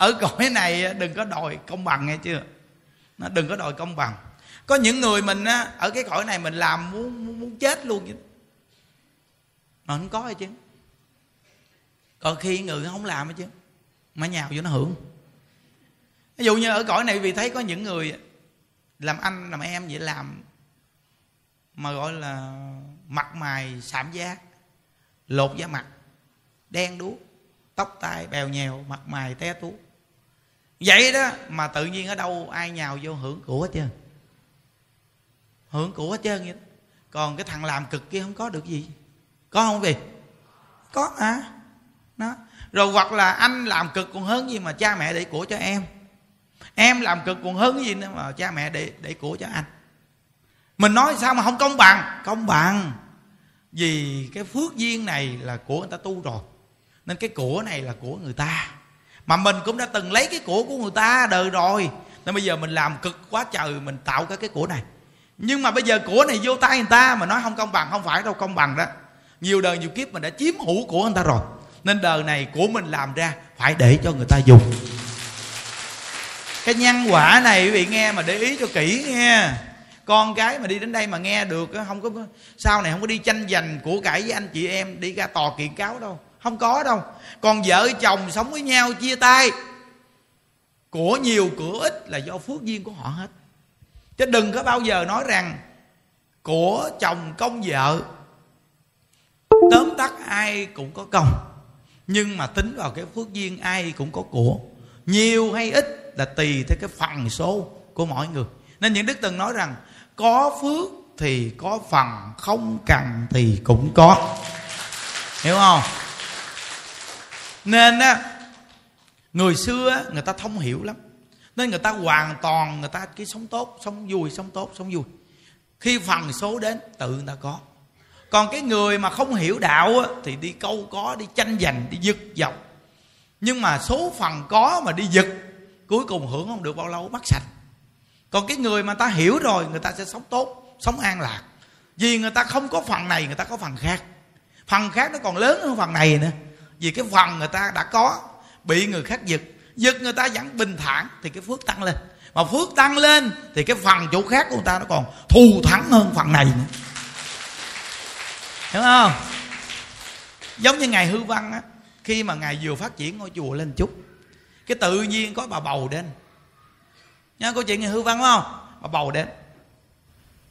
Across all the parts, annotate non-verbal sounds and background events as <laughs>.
ở cõi này đừng có đòi công bằng nghe chưa? Nó đừng có đòi công bằng. Có những người mình á ở cái cõi này mình làm muốn muốn, muốn chết luôn chứ. Mà không có hay chứ. Còn khi người không làm hết chứ. Mà nhào vô nó hưởng. Ví dụ như ở cõi này vì thấy có những người làm anh làm em vậy làm mà gọi là mặt mày sạm da lột da mặt đen đuốc tóc tai bèo nhèo mặt mày té tú vậy đó, mà tự nhiên ở đâu ai nhào vô hưởng của hết trơn. Hưởng của hết trơn vậy đó. còn cái thằng làm cực kia không có được gì. Có không vì có à nó rồi hoặc là anh làm cực còn hơn gì mà cha mẹ để của cho em. Em làm cực còn hơn gì nữa mà cha mẹ để để của cho anh. Mình nói sao mà không công bằng? Công bằng. Vì cái phước duyên này là của người ta tu rồi. Nên cái của này là của người ta mà mình cũng đã từng lấy cái của của người ta đời rồi. Nên bây giờ mình làm cực quá trời, mình tạo cái cái của này. Nhưng mà bây giờ của này vô tay người ta mà nói không công bằng, không phải đâu công bằng đó. Nhiều đời nhiều kiếp mình đã chiếm hữu của người ta rồi. Nên đời này của mình làm ra phải để cho người ta dùng. Cái nhân quả này quý vị nghe mà để ý cho kỹ nghe con cái mà đi đến đây mà nghe được không có sau này không có đi tranh giành của cải với anh chị em, đi ra tòa kiện cáo đâu không có đâu. Còn vợ chồng sống với nhau, chia tay. Của nhiều, của ít là do phước duyên của họ hết. Chứ đừng có bao giờ nói rằng của chồng công vợ. Tóm tắt ai cũng có công. Nhưng mà tính vào cái phước duyên ai cũng có của. Nhiều hay ít là tùy theo cái phần số của mỗi người. Nên những đức từng nói rằng, có phước thì có phần, không cần thì cũng có. Hiểu không? Nên á người xưa người ta thông hiểu lắm. Nên người ta hoàn toàn người ta cái sống tốt sống vui sống tốt sống vui. Khi phần số đến tự người ta có. Còn cái người mà không hiểu đạo á, thì đi câu có đi tranh giành đi giật dọc. Nhưng mà số phần có mà đi giật cuối cùng hưởng không được bao lâu mất sạch. Còn cái người mà ta hiểu rồi người ta sẽ sống tốt sống an lạc. Vì người ta không có phần này người ta có phần khác. Phần khác nó còn lớn hơn phần này nữa vì cái phần người ta đã có, bị người khác giật giật người ta vẫn bình thản thì cái phước tăng lên. Mà phước tăng lên thì cái phần chỗ khác của người ta nó còn thù thắng hơn phần này nữa. Hiểu không? Giống như ngài hư văn á, khi mà ngài vừa phát triển ngôi chùa lên chút, cái tự nhiên có bà bầu đến. Nha câu chuyện ngài hư văn không? Bà bầu đến.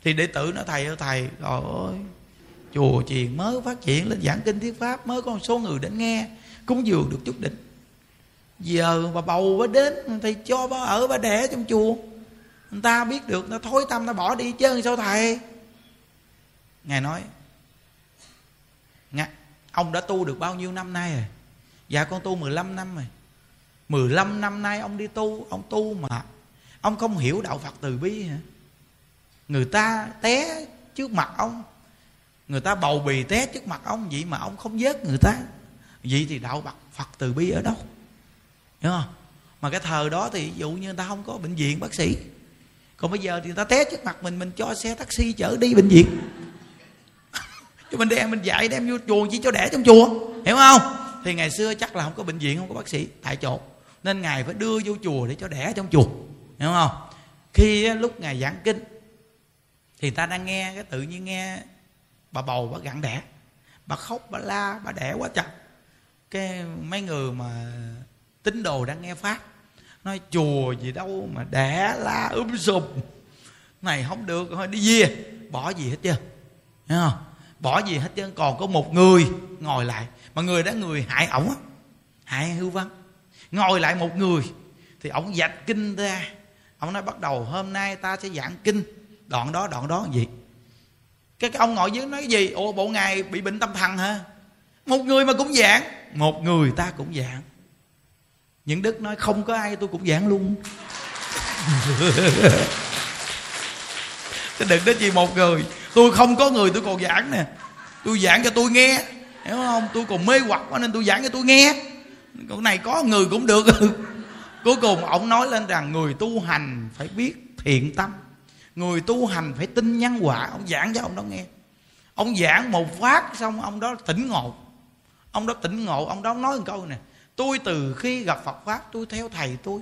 Thì đệ tử nó thầy ơi, thầy rồi ơi chùa chiền mới phát triển lên giảng kinh thuyết pháp, mới có một số người đến nghe, cúng dường được chút đỉnh. Giờ bà bầu bà đến thì cho bà ở, bà đẻ trong chùa. Người ta biết được nó thối tâm nó bỏ đi, chứ sao thầy? Ngài nói ông đã tu được bao nhiêu năm nay rồi? Dạ con tu 15 năm rồi. 15 năm nay ông đi tu, ông tu mà ông không hiểu đạo phật từ bi hả? Người ta té trước mặt ông người ta bầu bì té trước mặt ông vậy mà ông không vớt người ta. Vậy thì đạo phật phật từ bi ở đâu? Hiểu không? Mà cái thờ đó thì ví dụ như người ta không có bệnh viện bác sĩ. Còn bây giờ thì người ta té trước mặt mình mình cho xe taxi chở đi bệnh viện. <laughs> Cho mình đem, mình dạy đem vô chùa chỉ cho đẻ trong chùa. Hiểu không? Thì ngày xưa chắc là không có bệnh viện, không có bác sĩ tại chỗ. Nên ngài phải đưa vô chùa để cho đẻ trong chùa. Hiểu không? Khi lúc ngài giảng kinh, thì ta đang nghe cái tự nhiên nghe bà bầu, bà gặn đẻ. Bà khóc, bà la, bà đẻ quá chặt cái mấy người mà tín đồ đang nghe pháp, nói, chùa gì đâu mà đẻ la um sùm. Này, không được, thôi đi về. Bỏ gì hết chưa không? Bỏ gì hết chứ còn có một người ngồi lại. Mà người đó người hại ổng á, hại hư văn ngồi lại một người, thì ổng dạch kinh ra. Ổng nói, bắt đầu hôm nay ta sẽ giảng kinh. Đoạn đó đoạn đó gì cái, cái ông ngồi dưới nói cái gì? Ồ bộ ngài bị bệnh tâm thần hả? Một người mà cũng giảng. Một người ta cũng giảng. Những đức nói không có ai tôi cũng giảng luôn. <laughs> Chứ đừng nói gì một người. Tôi không có người tôi còn giảng nè. Tôi giảng cho tôi nghe. Hiểu không? Tôi còn mê hoặc quá nên tôi giảng cho tôi nghe. Con này có người cũng được. <laughs> Cuối cùng ông nói lên rằng người tu hành phải biết thiện tâm người tu hành phải tin nhân quả. Ông giảng cho ông đó nghe. Ông giảng một phát xong ông đó tỉnh ngộ. Ông đó tỉnh ngộ ông đó nói một câu nè. Tôi từ khi gặp phật pháp tôi theo thầy tôi.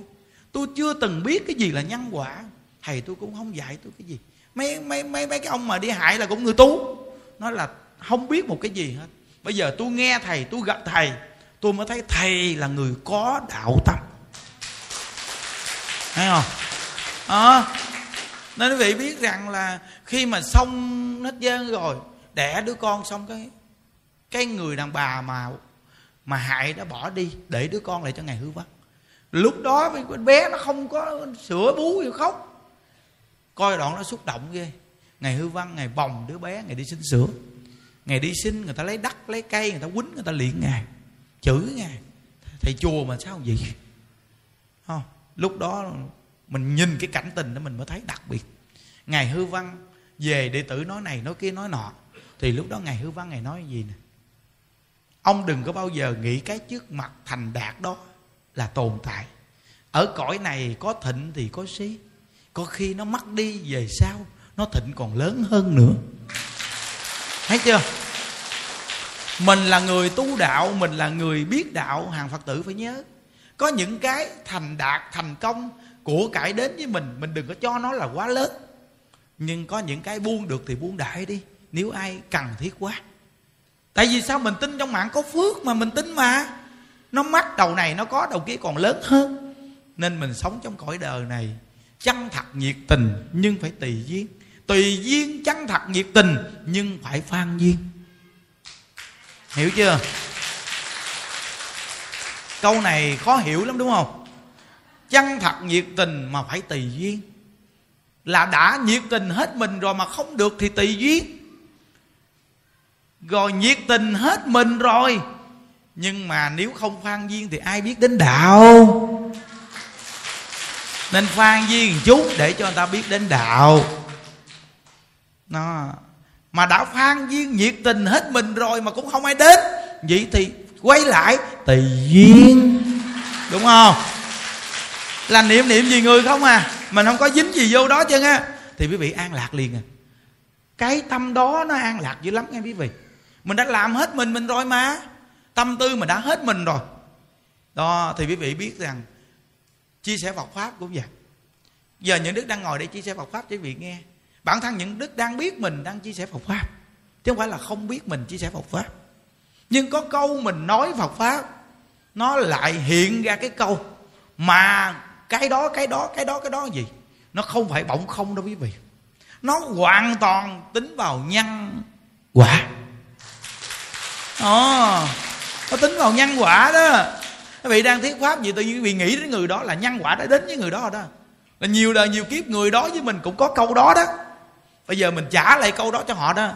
Tôi chưa từng biết cái gì là nhân quả. Thầy tôi cũng không dạy tôi cái gì. Mấy mấy mấy mấy cái ông mà đi hại là cũng người tu. Nó là không biết một cái gì hết. Bây giờ tôi nghe thầy tôi gặp thầy tôi mới thấy thầy là người có đạo tâm. Thấy không? À, nên quý vị biết rằng là khi mà xong hết dân rồi, đẻ đứa con xong cái cái người đàn bà mà mà hại đã bỏ đi, để đứa con lại cho ngày hư vắng. Lúc đó bé nó không có sữa bú gì khóc. Coi đoạn nó xúc động ghê. Ngày hư văn ngày bồng đứa bé ngày đi xin sữa. Ngày đi xin, người ta lấy đất lấy cây, người ta quýnh, người ta liền ngài, chửi ngài. Thầy chùa mà sao vậy? Không, lúc đó mình nhìn cái cảnh tình đó mình mới thấy đặc biệt. Ngài hư văn về đệ tử nói này, nói kia, nói nọ. Thì lúc đó ngài hư văn ngài nói gì nè? Ông đừng có bao giờ nghĩ cái trước mặt thành đạt đó là tồn tại. Ở cõi này có thịnh thì có xí. Có khi nó mất đi, về sau nó thịnh còn lớn hơn nữa. Thấy chưa? Mình là người tu đạo, mình là người biết đạo, hàng phật tử phải nhớ. Có những cái thành đạt, thành công của cải đến với mình mình đừng có cho nó là quá lớn. Nhưng có những cái buông được thì buông đại đi. Nếu ai cần thiết quá. Tại vì sao mình tin trong mạng có phước mà mình tin mà. Nó mắc đầu này nó có, đầu kia còn lớn hơn. Nên mình sống trong cõi đời này chân thật nhiệt tình nhưng phải tùy duyên. Tùy duyên chân thật nhiệt tình nhưng phải phan duyên. Hiểu chưa? Câu này khó hiểu lắm đúng không? Chân thật nhiệt tình mà phải tùy duyên. Là đã nhiệt tình hết mình rồi mà không được thì tùy duyên. Rồi nhiệt tình hết mình rồi, nhưng mà nếu không phan duyên thì ai biết đến đạo? Nên phan duyên chút để cho người ta biết đến đạo. Nó mà đã phan duyên nhiệt tình hết mình rồi mà cũng không ai đến, vậy thì quay lại tùy duyên. Đúng không? Là niệm niệm gì người không à? Mình không có dính gì vô đó chứ á thì quý vị an lạc liền à. Cái tâm đó nó an lạc dữ lắm nghe quý vị. Mình đã làm hết mình mình rồi mà. Tâm tư mình đã hết mình rồi. Đó, thì quý vị biết rằng chia sẻ Phật pháp cũng vậy. Giờ những đức đang ngồi đây chia sẻ Phật pháp cho quý vị nghe. Bản thân những đức đang biết mình đang chia sẻ Phật pháp. Chứ không phải là không biết mình chia sẻ Phật pháp. Nhưng có câu mình nói Phật pháp, nó lại hiện ra cái câu mà cái đó cái đó cái đó cái đó gì? Nó không phải bỗng không đâu quý vị. Nó hoàn toàn tính vào nhân quả. Ồ nó tính vào nhân quả đó. Quý vị đang thuyết pháp gì tự nhiên quý vị nghĩ đến người đó là nhân quả đã đến với người đó rồi đó. Là nhiều đời, nhiều kiếp người đó với mình cũng có câu đó đó. Bây giờ mình trả lại câu đó cho họ đó.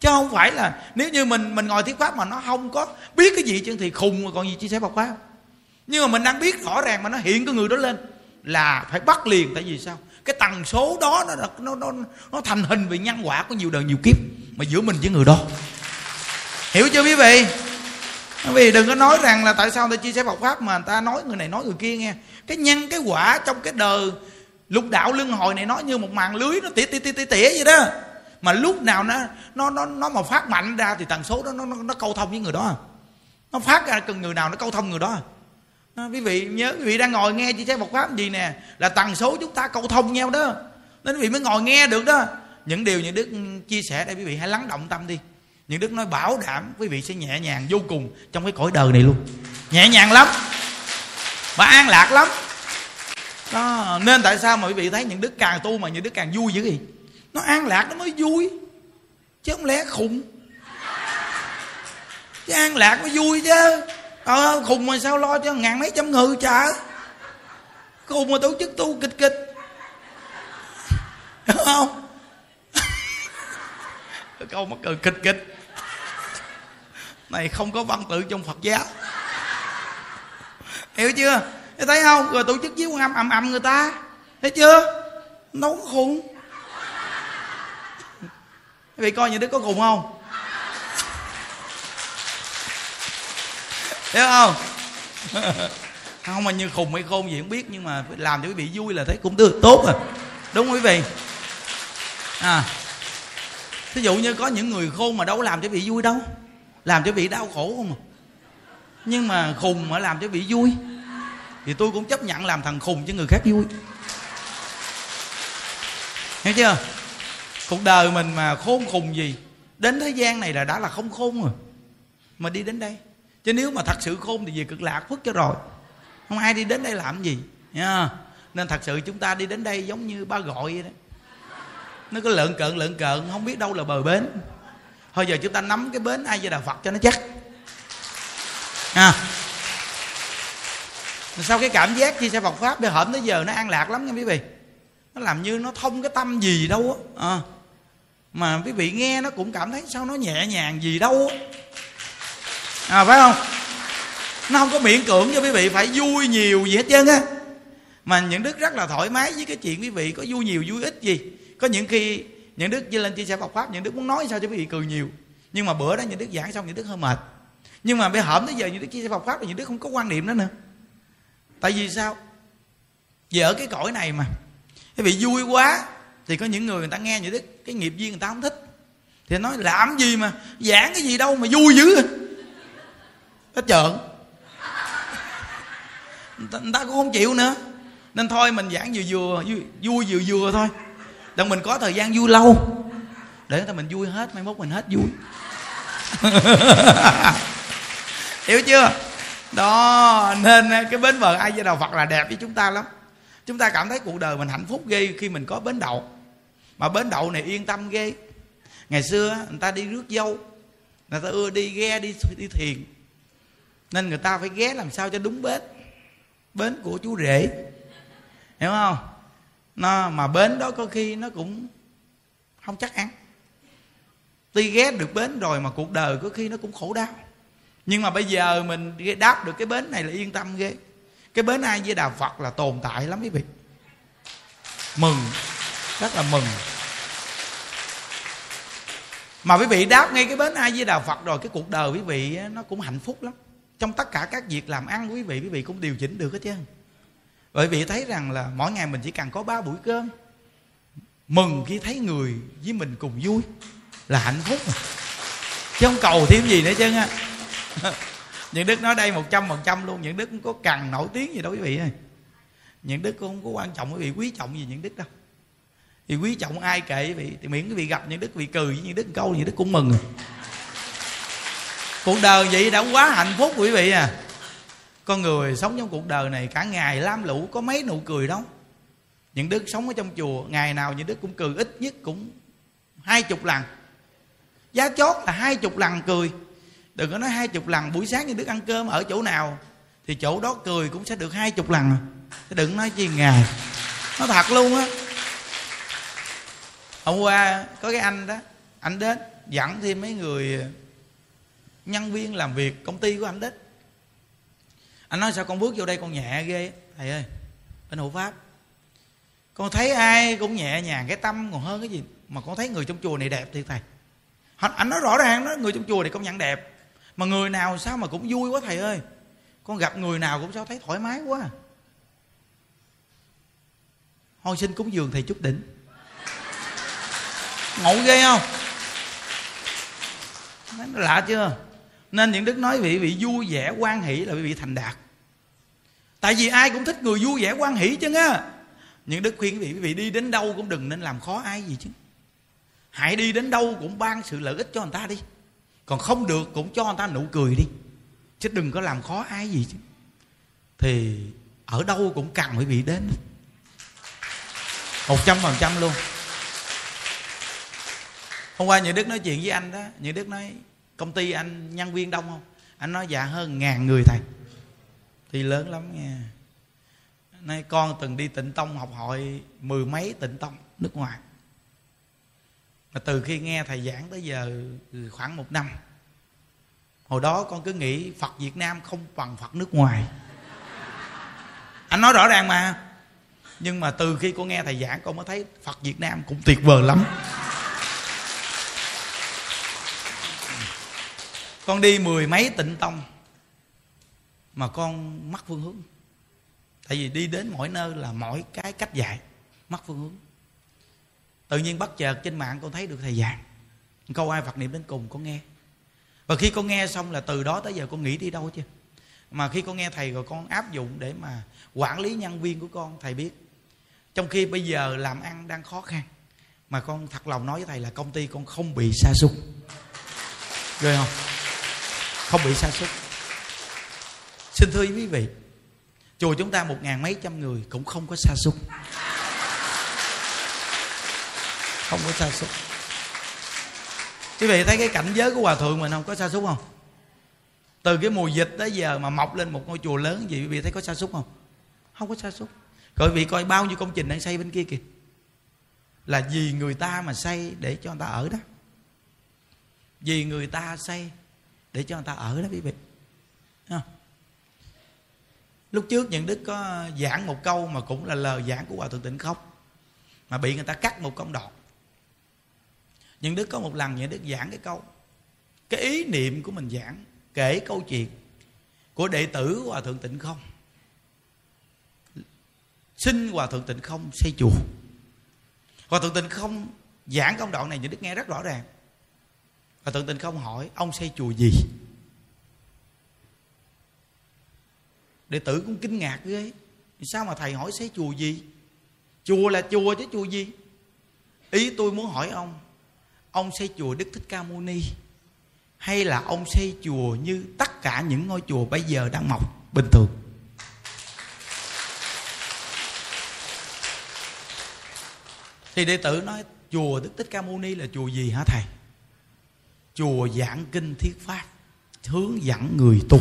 Chứ không phải là nếu như mình mình ngồi thuyết pháp mà nó không có biết cái gì chứ thì khùng mà còn gì chia sẻ bọc pháp? Nhưng mà mình đang biết rõ ràng mà nó hiện cái người đó lên là phải bắt liền. Tại vì sao? Cái tần số đó nó nó nó nó thành hình về nhân quả của nhiều đời nhiều kiếp mà giữa mình với người đó. Hiểu chưa quý vị? Quý vị đừng có nói rằng là tại sao người ta chia sẻ Phật pháp mà người ta nói người này nói người kia nghe. Cái nhân cái quả trong cái đời lục đạo luân hồi này nó như một màn lưới nó tỉa tỉa tỉa tỉa, tỉa vậy đó. Mà lúc nào nó nó nó nó mà phát mạnh ra thì tần số đó nó nó, nó câu thông với người đó. Nó phát ra cần người nào nó câu thông người đó quý vị nhớ, quý vị đang ngồi nghe chia sẻ Phật pháp gì nè? Là tần số chúng ta cầu thông nhau đó. Nên quý vị mới ngồi nghe được đó. Những điều những đức ừ, chia sẻ đây, quý vị hãy lắng động tâm đi. Những đức nói, bảo đảm quý vị sẽ nhẹ nhàng vô cùng trong cái cõi đời này luôn. Nhẹ nhàng lắm. Và an lạc lắm. Đó, nên tại sao mà quý vị thấy những đức càng tu mà những đức càng vui dữ gì nó an lạc, nó mới vui. Chứ không lẽ khùng. Chứ an lạc mới vui chứ ờ khùng mà sao lo cho ngàn mấy trăm người chả? Khùng mà tổ chức tu kịch kịch. Đúng không? Câu mà cười kịch kịch. Này, không có văn tự trong phật giáo. Hiểu chưa? Thấy không? Rồi tổ chức chiếu âm ầm ầm người ta. Thấy chưa? Nấu khùng vì coi như đứa có khùng không? Hiểu không? <laughs> Không, mà như khùng hay khôn gì không biết, nhưng mà làm cho quý vị vui là thấy cũng được. Tốt rồi đúng không quý vị? À. Thí dụ như có những người khôn mà đâu làm cho vị vui đâu. Làm cho vị đau khổ không à? Nhưng mà khùng mà làm cho bị vui, thì tôi cũng chấp nhận làm thằng khùng cho người khác vui. Hiểu chưa? Cuộc đời mình mà khôn khùng gì, đến thế gian này là đã là không khôn rồi. Mà đi đến đây chứ nếu mà thật sự khôn thì về cực lạc phước cho rồi. Không ai đi đến đây làm gì, nha. Nên thật sự chúng ta đi đến đây giống như ba gọi vậy đó. Nó cứ lợn cợn lợn cợn, không biết đâu là bờ bến. Thôi giờ chúng ta nắm cái bến ai với đạo phật cho nó chắc. À. Sau cái cảm giác chia sẻ Phật pháp bây hổm tới giờ nó an lạc lắm nha quý vị? Nó làm như nó thông cái tâm gì đâu á. À. mà quý vị nghe nó cũng cảm thấy sao nó nhẹ nhàng gì đâu á à phải không? Nó không có miễn cưỡng cho quý vị phải vui nhiều gì hết trơn á. Mà những đức rất là thoải mái với cái chuyện quý vị có vui nhiều, vui ít gì. Có những khi những đức đi lên chia sẻ Phật pháp, những đức muốn nói sao cho quý vị cười nhiều. Nhưng mà bữa đó những đức giảng xong, những đức hơi mệt. Nhưng mà bây hổm tới giờ những đức chia sẻ Phật pháp thì những đức không có quan niệm đó nữa. Tại vì sao? Vì ở cái cõi này mà. Quý vị vui quá thì có những người người ta nghe những đức cái nghiệp duyên người ta không thích. Thì nói làm gì mà giảng cái gì đâu mà vui dữ hết trợn. Người ta cũng không chịu nữa. Nên thôi mình giảng vừa vừa vui, vui vừa vừa thôi. Đặng mình có thời gian vui lâu. Để người ta mình vui hết mai mốt mình hết vui. <laughs> Hiểu chưa? Đó nên cái bến bờ ai với đạo phật là đẹp với chúng ta lắm. Chúng ta cảm thấy cuộc đời mình hạnh phúc ghê khi mình có bến đậu. Mà bến đậu này yên tâm ghê. Ngày xưa người ta đi rước dâu. Người ta ưa đi ghe đi đi thuyền nên người ta phải ghé làm sao cho đúng bến. Bến của chú rể. Hiểu không? Nó, mà bến đó có khi nó cũng không chắc ăn. Tuy ghé được bến rồi mà cuộc đời có khi nó cũng khổ đau. Nhưng mà bây giờ mình đáp được cái bến này là yên tâm ghê. Cái bến ai với đà phật là tồn tại lắm quý vị. Mừng. Rất là mừng. Mà quý vị đáp ngay cái bến ai với đà phật rồi, cái cuộc đời quý vị nó cũng hạnh phúc lắm trong tất cả các việc làm ăn, quý vị quý vị cũng điều chỉnh được hết chứ. Bởi vì thấy rằng là mỗi ngày mình chỉ cần có ba buổi cơm, mừng khi thấy người với mình cùng vui là hạnh phúc mà. Chứ không cầu thêm gì nữa chứ. Á <laughs> những đức nói đây một trăm phần trăm luôn, những đức cũng có cần nổi tiếng gì đâu quý vị ơi. Những đức cũng không có quan trọng, quý vị quý trọng gì những đức đâu. Thì quý trọng ai kệ quý vị, thì miễn quý vị gặp những đức, quý vị cười với những đức câu những đức cũng mừng. rồi cuộc đời vậy đã quá hạnh phúc quý vị à. Con người sống trong cuộc đời này cả ngày lam lũ, có mấy nụ cười đâu. Những đức sống ở trong chùa, ngày nào những đức cũng cười, ít nhất cũng hai chục lần. Giá chót là hai chục lần cười. Đừng có nói hai chục lần, buổi sáng những đức ăn cơm ở chỗ nào thì chỗ đó cười cũng sẽ được hai chục lần. Chứ đừng nói chi ngày. Nó thật luôn á. Hôm qua có cái anh đó, anh đến dẫn thêm mấy người nhân viên làm việc, công ty của anh đấy anh nói sao con bước vô đây con nhẹ ghê. Thầy ơi bên hộ pháp. Con thấy ai cũng nhẹ nhàng, cái tâm còn hơn cái gì mà con thấy người trong chùa này đẹp thì thầy. Anh nói rõ ràng đó, người trong chùa này công nhận đẹp. Mà người nào sao mà cũng vui quá thầy ơi. Con gặp người nào cũng sao thấy thoải mái quá. Hồi sinh cúng dường thầy chút đỉnh. Ngộ ghê không? Nó lạ chưa? Nên những đức nói vị vị vui vẻ quan hỷ là vị thành đạt. Tại vì ai cũng thích người vui vẻ quan hỷ chứ á những đức khuyên quý vị quý vị đi đến đâu cũng đừng nên làm khó ai gì chứ. Hãy đi đến đâu cũng ban sự lợi ích cho người ta đi. Còn không được cũng cho người ta nụ cười đi. Chứ đừng có làm khó ai gì chứ. Thì ở đâu cũng cần quý vị đến. Một trăm phần trăm luôn. Hôm qua những đức nói chuyện với anh đó. Những đức nói công ty anh, nhân viên đông không? Anh nói dạ hơn ngàn người thầy. Thì lớn lắm nha nay con từng đi tịnh tông học hội mười mấy tịnh tông, nước ngoài. Mà từ khi nghe thầy giảng tới giờ ừ, khoảng một năm. Hồi đó con cứ nghĩ phật việt nam không bằng phật nước ngoài. Anh nói rõ ràng mà. Nhưng mà từ khi con nghe thầy giảng, con mới thấy phật việt nam cũng tuyệt vời lắm. Con đi mười mấy tịnh tông mà con mất phương hướng. Tại vì đi đến mỗi nơi là mỗi cái cách dạy mất phương hướng. Tự nhiên bắt chợt trên mạng con thấy được thầy giảng. Câu ai phật niệm đến cùng con nghe. Và khi con nghe xong là từ đó tới giờ con nghĩ đi đâu chứ? Mà khi con nghe thầy rồi con áp dụng để mà quản lý nhân viên của con, thầy biết. Trong khi bây giờ làm ăn đang khó khăn, mà con thật lòng nói với thầy là công ty con không bị sa sút. Ghê không? Không bị sa sút. Xin thưa quý vị, chùa chúng ta một ngàn mấy trăm người cũng không có sa sút. Không có sa sút. Quý vị thấy cái cảnh giới của hòa thượng mình không? Có sa sút không? Từ cái mùa dịch tới giờ mà mọc lên một ngôi chùa lớn gì, quý vị thấy có sa sút không? Không có sa sút. Rồi quý vị coi bao nhiêu công trình đang xây bên kia kìa. Là vì người ta mà xây để cho người ta ở đó. Vì người ta xây để cho người ta ở đó quý vị. Lúc trước những đức có giảng một câu mà cũng là lời giảng của hòa thượng tịnh không, mà bị người ta cắt một công đoạn. Những đức có một lần những đức giảng cái câu, cái ý niệm của mình giảng, kể câu chuyện của đệ tử hòa thượng tịnh không. Xin hòa thượng tịnh không xây chùa. Hòa thượng tịnh không giảng công đoạn này, những đức nghe rất rõ ràng và thượng tình không hỏi, ông xây chùa gì? Đệ tử cũng kinh ngạc ghê. Sao mà thầy hỏi xây chùa gì? Chùa là chùa chứ chùa gì? Ý tôi muốn hỏi ông ông xây chùa đức thích ca mâu ni hay là ông xây chùa như tất cả những ngôi chùa bây giờ đang mọc bình thường? Thì đệ tử nói, chùa đức thích ca mâu ni là chùa gì hả thầy? Chùa giảng kinh thiết pháp, hướng dẫn người tu.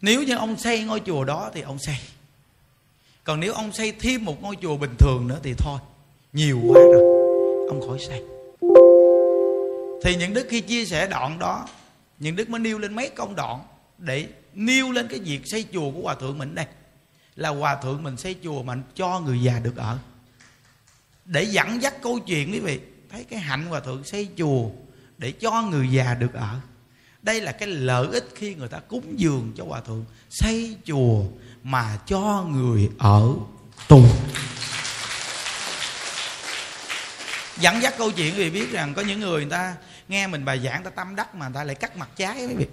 Nếu như ông xây ngôi chùa đó thì ông xây. Còn nếu ông xây thêm một ngôi chùa bình thường nữa thì thôi, nhiều quá rồi, ông khỏi xây. Thì những đức khi chia sẻ đoạn đó, những đức mới nêu lên mấy công đoạn để nêu lên cái việc xây chùa của hòa thượng mình đây. Là hòa thượng mình xây chùa mà cho người già được ở để dẫn dắt câu chuyện, quý vị. Thấy cái hạnh hòa thượng xây chùa để cho người già được ở. Đây là cái lợi ích khi người ta cúng dường cho hòa thượng xây chùa mà cho người ở tu dẫn dắt câu chuyện vì biết rằng có những người người ta nghe mình bài giảng, ta tâm đắc mà người ta lại cắt mặt trái, quý vị.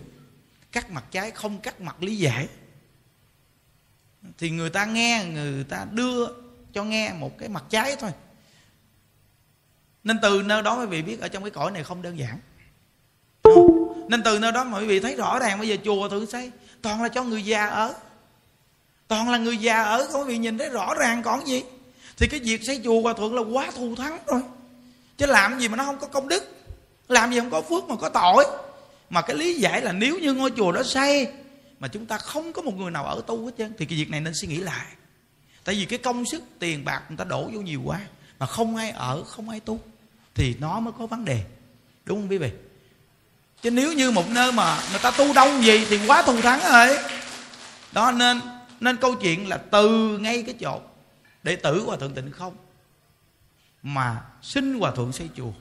Cắt mặt trái không cắt mặt lý giải. Thì người ta nghe, người ta đưa cho nghe một cái mặt trái thôi nên từ nơi đó quý vị biết ở trong cái cõi này không đơn giản. Nên từ nơi đó mà quý vị thấy rõ ràng, bây giờ chùa thượng xây toàn là cho người già ở. Toàn là người già ở quý vị nhìn thấy rõ ràng còn gì. Thì cái việc xây chùa hòa thượng là quá thù thắng rồi. Chứ làm gì mà nó không có công đức, làm gì không có phước mà có tội. Mà cái lý giải là nếu như ngôi chùa đó xây mà chúng ta không có một người nào ở tu hết trơn, thì cái việc này nên suy nghĩ lại. Tại vì cái công sức, tiền bạc người ta đổ vô nhiều quá mà không ai ở, không ai tu thì nó mới có vấn đề. Đúng không quý vị? Chứ nếu như một nơi mà người ta tu đông gì thì quá thù thắng rồi. Đó, nên nên câu chuyện là từ ngay cái chỗ đệ tử hòa thượng tịnh không? Mà xin hòa thượng xây chùa.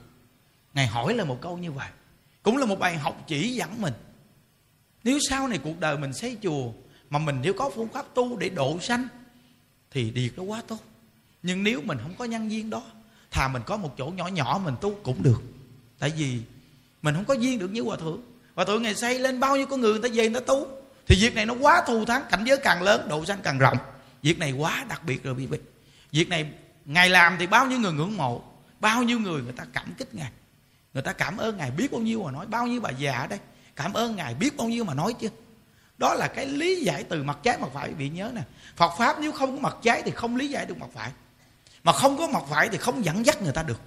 Ngài hỏi là một câu như vậy. Cũng là một bài học chỉ dẫn mình. Nếu sau này cuộc đời mình xây chùa, mà mình nếu có phương pháp tu để độ sanh, thì điều đó quá tốt. Nhưng nếu mình không có nhân viên đó thà mình có một chỗ nhỏ nhỏ mình tu cũng được. Tại vì mình không có duyên được như hòa thượng. Hòa thượng ngày xây lên bao nhiêu con người người ta về người ta tu. Thì việc này nó quá thù thắng, cảnh giới càng lớn, độ sanh càng rộng. Việc này quá đặc biệt rồi quý vị. Việc này ngài làm thì bao nhiêu người ngưỡng mộ, bao nhiêu người người ta cảm kích ngài. Người ta cảm ơn ngài biết bao nhiêu mà nói, bao nhiêu bà già ở đây. Cảm ơn ngài biết bao nhiêu mà nói chứ. Đó là cái lý giải từ mặt trái, mặt phải. Bị nhớ nè, phật pháp nếu không có mặt trái thì không lý giải được mặt phải mà không có mặt phải thì không dẫn dắt người ta được.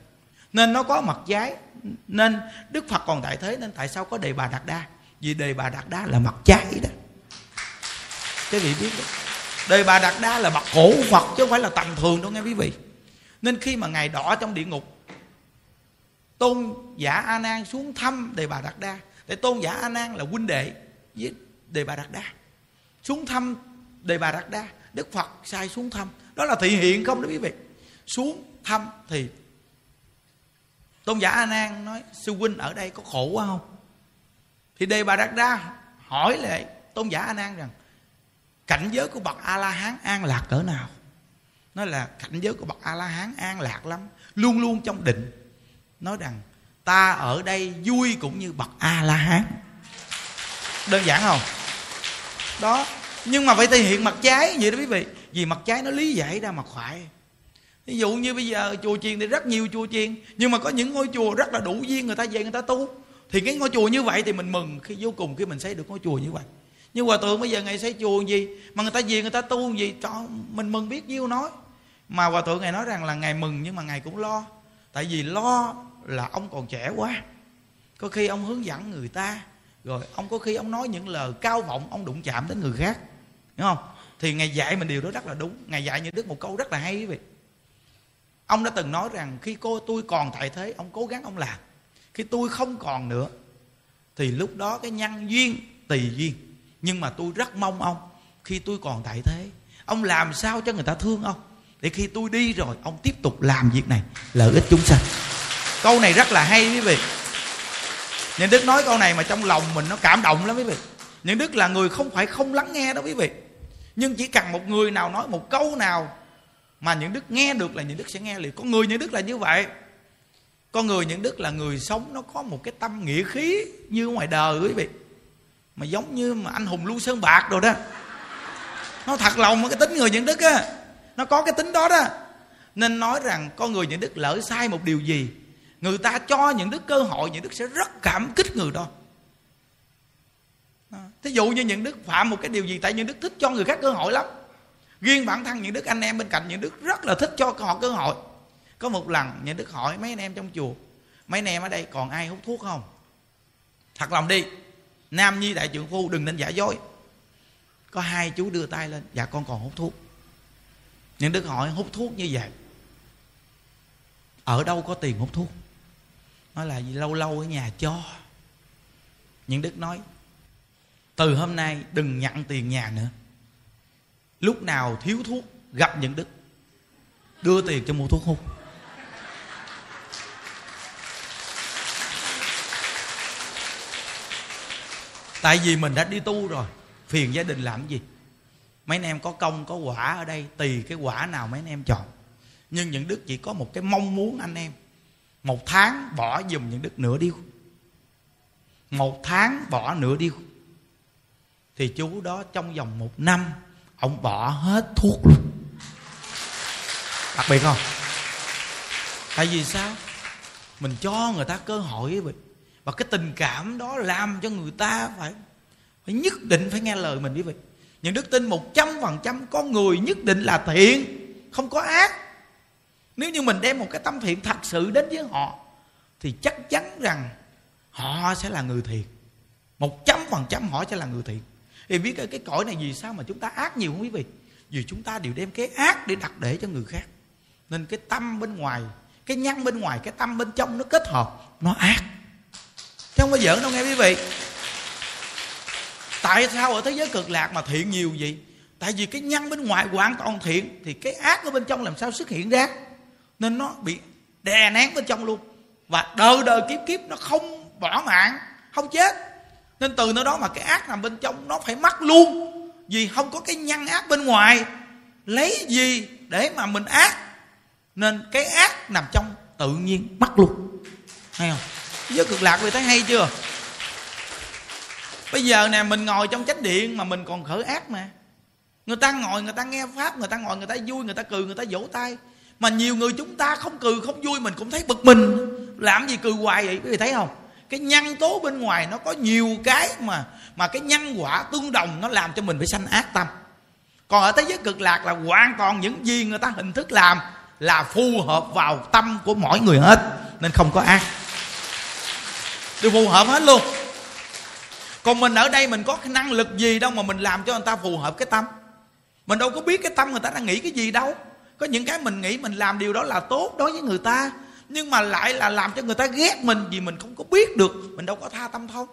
Nên nó có mặt trái. Nên đức phật còn tại thế nên tại sao có đề bà đạt đa? Vì đề bà đạt đa là mặt trái đó. Cái vị biết đó. Đề bà đạt đa là mặt cổ phật chứ không phải là tầm thường đâu nghe quý vị. Nên khi mà ngài đỏ trong địa ngục, tôn giả a nan xuống thăm đề bà đạt đa. Để tôn giả a nan là huynh đệ với đề bà đạt đa. Xuống thăm đề bà đạt đa, đức phật sai xuống thăm. Đó là thị hiện không đó quý vị? Xuống thăm thì tôn giả a nan nói, sư huynh ở đây có khổ quá không? Thì đề bà đạt đa hỏi lại tôn giả a nan rằng, cảnh giới của bậc a la hán an lạc cỡ nào? Nói là, cảnh giới của bậc a la hán an lạc lắm, luôn luôn trong định. Nói rằng, ta ở đây vui cũng như bậc a la hán đơn giản không? Đó, nhưng mà phải thể hiện mặt trái vậy đó quý vị. Vì mặt trái nó lý giải ra mặt phải ví dụ như bây giờ chùa chiền thì rất nhiều chùa chiền, nhưng mà có những ngôi chùa rất là đủ duyên, người ta về người ta tu. Thì cái ngôi chùa như vậy thì mình mừng khi vô cùng khi mình xây được ngôi chùa như vậy. Nhưng hòa thượng bây giờ ngày xây chùa gì? Mà người ta về người ta tu gì? Cho mình mừng biết nhiêu nói. Mà hòa thượng ngày nói rằng là ngày mừng nhưng mà ngày cũng lo. Tại vì lo là ông còn trẻ quá. Có khi ông hướng dẫn người ta. Rồi ông có khi ông nói những lời cao vọng, ông đụng chạm đến người khác. Đúng không? Thì ngày dạy mình điều đó rất là đúng. Ngày dạy như đức một câu rất là hay quý vị ông đã từng nói rằng khi cô tôi còn tại thế, ông cố gắng ông làm. Khi tôi không còn nữa, thì lúc đó cái nhân duyên tùy duyên. Nhưng mà tôi rất mong ông, khi tôi còn tại thế, ông làm sao cho người ta thương ông? Để khi tôi đi rồi, ông tiếp tục làm việc này, lợi ích chúng sanh. Câu này rất là hay, quý vị. Nhân đức nói câu này mà trong lòng mình nó cảm động lắm, quý vị. Nhân đức là người không phải không lắng nghe đó, quý vị. Nhưng chỉ cần một người nào nói một câu nào mà những đức nghe được là những đức sẽ nghe liền con người những đức là như vậy con người những đức là người sống nó có một cái tâm nghĩa khí như ngoài đời quý vị mà giống như mà anh hùng lưu sơn bạc rồi đó nó thật lòng cái tính người những đức á nó có cái tính đó đó nên nói rằng con người những đức lỡ sai một điều gì người ta cho những đức cơ hội những đức sẽ rất cảm kích người đó thí dụ như những đức phạm một cái điều gì tại những đức thích cho người khác cơ hội lắm riêng bản thân những đức anh em bên cạnh, những đức rất là thích cho họ cơ hội. Có một lần, những đức hỏi mấy anh em trong chùa, mấy anh em ở đây còn ai hút thuốc không? Thật lòng đi, nam nhi đại trưởng phu, đừng nên giả dối. Có hai chú đưa tay lên dạ con còn hút thuốc. Những đức hỏi, hút thuốc như vậy? Ở đâu có tiền hút thuốc? Nói là gì lâu lâu ở nhà cho. Những đức nói, từ hôm nay đừng nhận tiền nhà nữa lúc nào thiếu thuốc, gặp những đức. Đưa tiền cho mua thuốc hút tại vì mình đã đi tu rồi, phiền gia đình làm gì? Mấy anh em có công, có quả ở đây tùy cái quả nào mấy anh em chọn. Nhưng những đức chỉ có một cái mong muốn anh em. Một tháng bỏ dùm những đức nửa điêu. Một tháng bỏ nửa điêu. Thì chú đó trong vòng một năm ông bỏ hết thuốc luôn. Đặc biệt không? Tại vì sao? Mình cho người ta cơ hội vậy và cái tình cảm đó làm cho người ta phải phải nhất định phải nghe lời mình quý vị những đức tin một trăm phần trăm con người nhất định là thiện, không có ác. Nếu như mình đem một cái tâm thiện thật sự đến với họ, thì chắc chắn rằng họ sẽ là người thiện. Một trăm phần trăm họ sẽ là người thiện thì biết cái, cái cõi này vì sao mà chúng ta ác nhiều không quý vị? Vì chúng ta đều đem cái ác để đặt để cho người khác. Nên cái tâm bên ngoài cái nhân bên ngoài cái tâm bên trong nó kết hợp nó ác. Chứ không có giỡn đâu nghe quý vị. Tại sao ở thế giới cực lạc mà thiện nhiều vậy? Tại vì cái nhân bên ngoài hoàn toàn thiện thì cái ác ở bên trong làm sao xuất hiện ra? Nên nó bị đè nén bên trong luôn. Và đời đời kiếp kiếp nó không bỏ mạng không chết nên từ nơi đó mà cái ác nằm bên trong nó phải mất luôn. Vì không có cái nhân ác bên ngoài. Lấy gì để mà mình ác? Nên cái ác nằm trong tự nhiên mất luôn. Hay không? Giới cực lạc người thấy hay chưa? Bây giờ nè, mình ngồi trong chánh điện mà mình còn khởi ác mà. Người ta ngồi, người ta nghe pháp, người ta ngồi, người ta vui, người ta cười người ta vỗ tay. Mà nhiều người chúng ta không cười không vui, mình cũng thấy bực mình. Làm gì cười hoài vậy? Quý vị thấy không? Cái nhân tố bên ngoài nó có nhiều cái mà mà cái nhân quả tương đồng nó làm cho mình phải sanh ác tâm. Còn ở thế giới cực lạc là hoàn toàn những gì người ta hình thức làm là phù hợp vào tâm của mỗi người hết, nên không có ác. Đều phù hợp hết luôn. Còn mình ở đây mình có cái năng lực gì đâu mà mình làm cho người ta phù hợp cái tâm. Mình đâu có biết cái tâm người ta đang nghĩ cái gì đâu. Có những cái mình nghĩ mình làm điều đó là tốt đối với người ta nhưng mà lại là làm cho người ta ghét mình vì mình không có biết được, mình đâu có tha tâm thông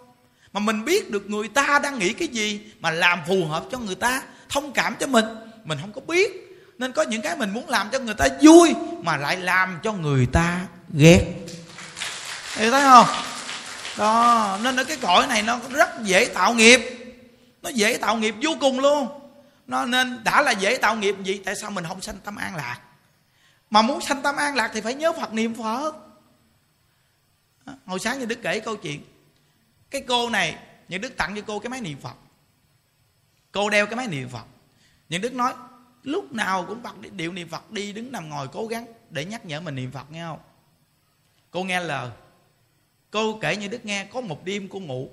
mà mình biết được người ta đang nghĩ cái gì mà làm phù hợp cho người ta, thông cảm cho mình mình không có biết. Nên có những cái mình muốn làm cho người ta vui mà lại làm cho người ta ghét. Hiểu thấy không? Đó, nên ở cái cõi này nó rất dễ tạo nghiệp. Nó dễ tạo nghiệp vô cùng luôn. Nó nên, đã là dễ tạo nghiệp gì tại sao mình không sanh tâm an lạc? Mà muốn sanh tâm an lạc thì phải nhớ phật niệm phật. À, Hồi sáng như đức kể câu chuyện. Cái cô này, những đức tặng cho cô cái máy niệm phật. Cô đeo cái máy niệm phật. Những đức nói, lúc nào cũng bật điệu niệm phật đi, đứng nằm ngồi cố gắng để nhắc nhở mình niệm phật nghe không? Cô nghe lời. Cô kể như đức nghe, có một đêm cô ngủ,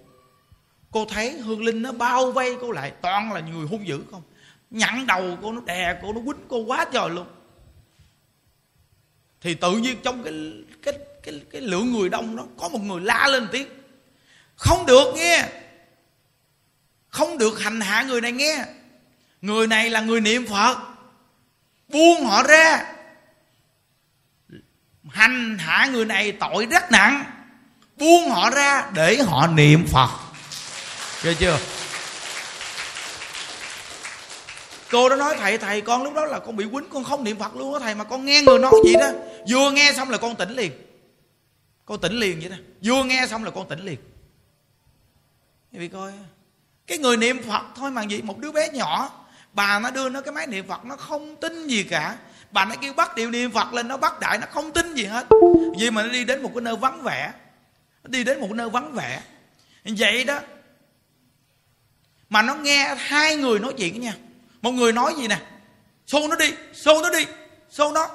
cô thấy hương linh nó bao vây cô lại, toàn là người hung dữ không? Nhặn đầu cô nó đè cô, nó quýnh cô quá trời luôn thì tự nhiên trong cái cái cái cái lượng người đông đó, có một người la lên tiếng. Không được nghe. Không được hành hạ người này nghe. Người này là người niệm phật. Buông họ ra. Hành hạ người này tội rất nặng. Buông họ ra để họ niệm phật. Nghe chưa? Cô đó nói, thầy thầy, con lúc đó là con bị quýnh, con không niệm phật luôn đó thầy, mà con nghe người nói gì đó. Vừa nghe xong là con tỉnh liền. Con tỉnh liền vậy đó. Vừa nghe xong là con tỉnh liền. Vì coi cái người niệm phật thôi mà gì một đứa bé nhỏ, bà nó đưa nó cái máy niệm phật, nó không tin gì cả. Bà nó kêu bắt điều niệm phật lên, nó bắt đại, nó không tin gì hết. Vì mà nó đi đến một cái nơi vắng vẻ. Nó đi đến một cái nơi vắng vẻ. Vậy đó. Mà nó nghe hai người nói chuyện nha một người nói gì nè? Xô nó đi, xô nó đi, xô nó.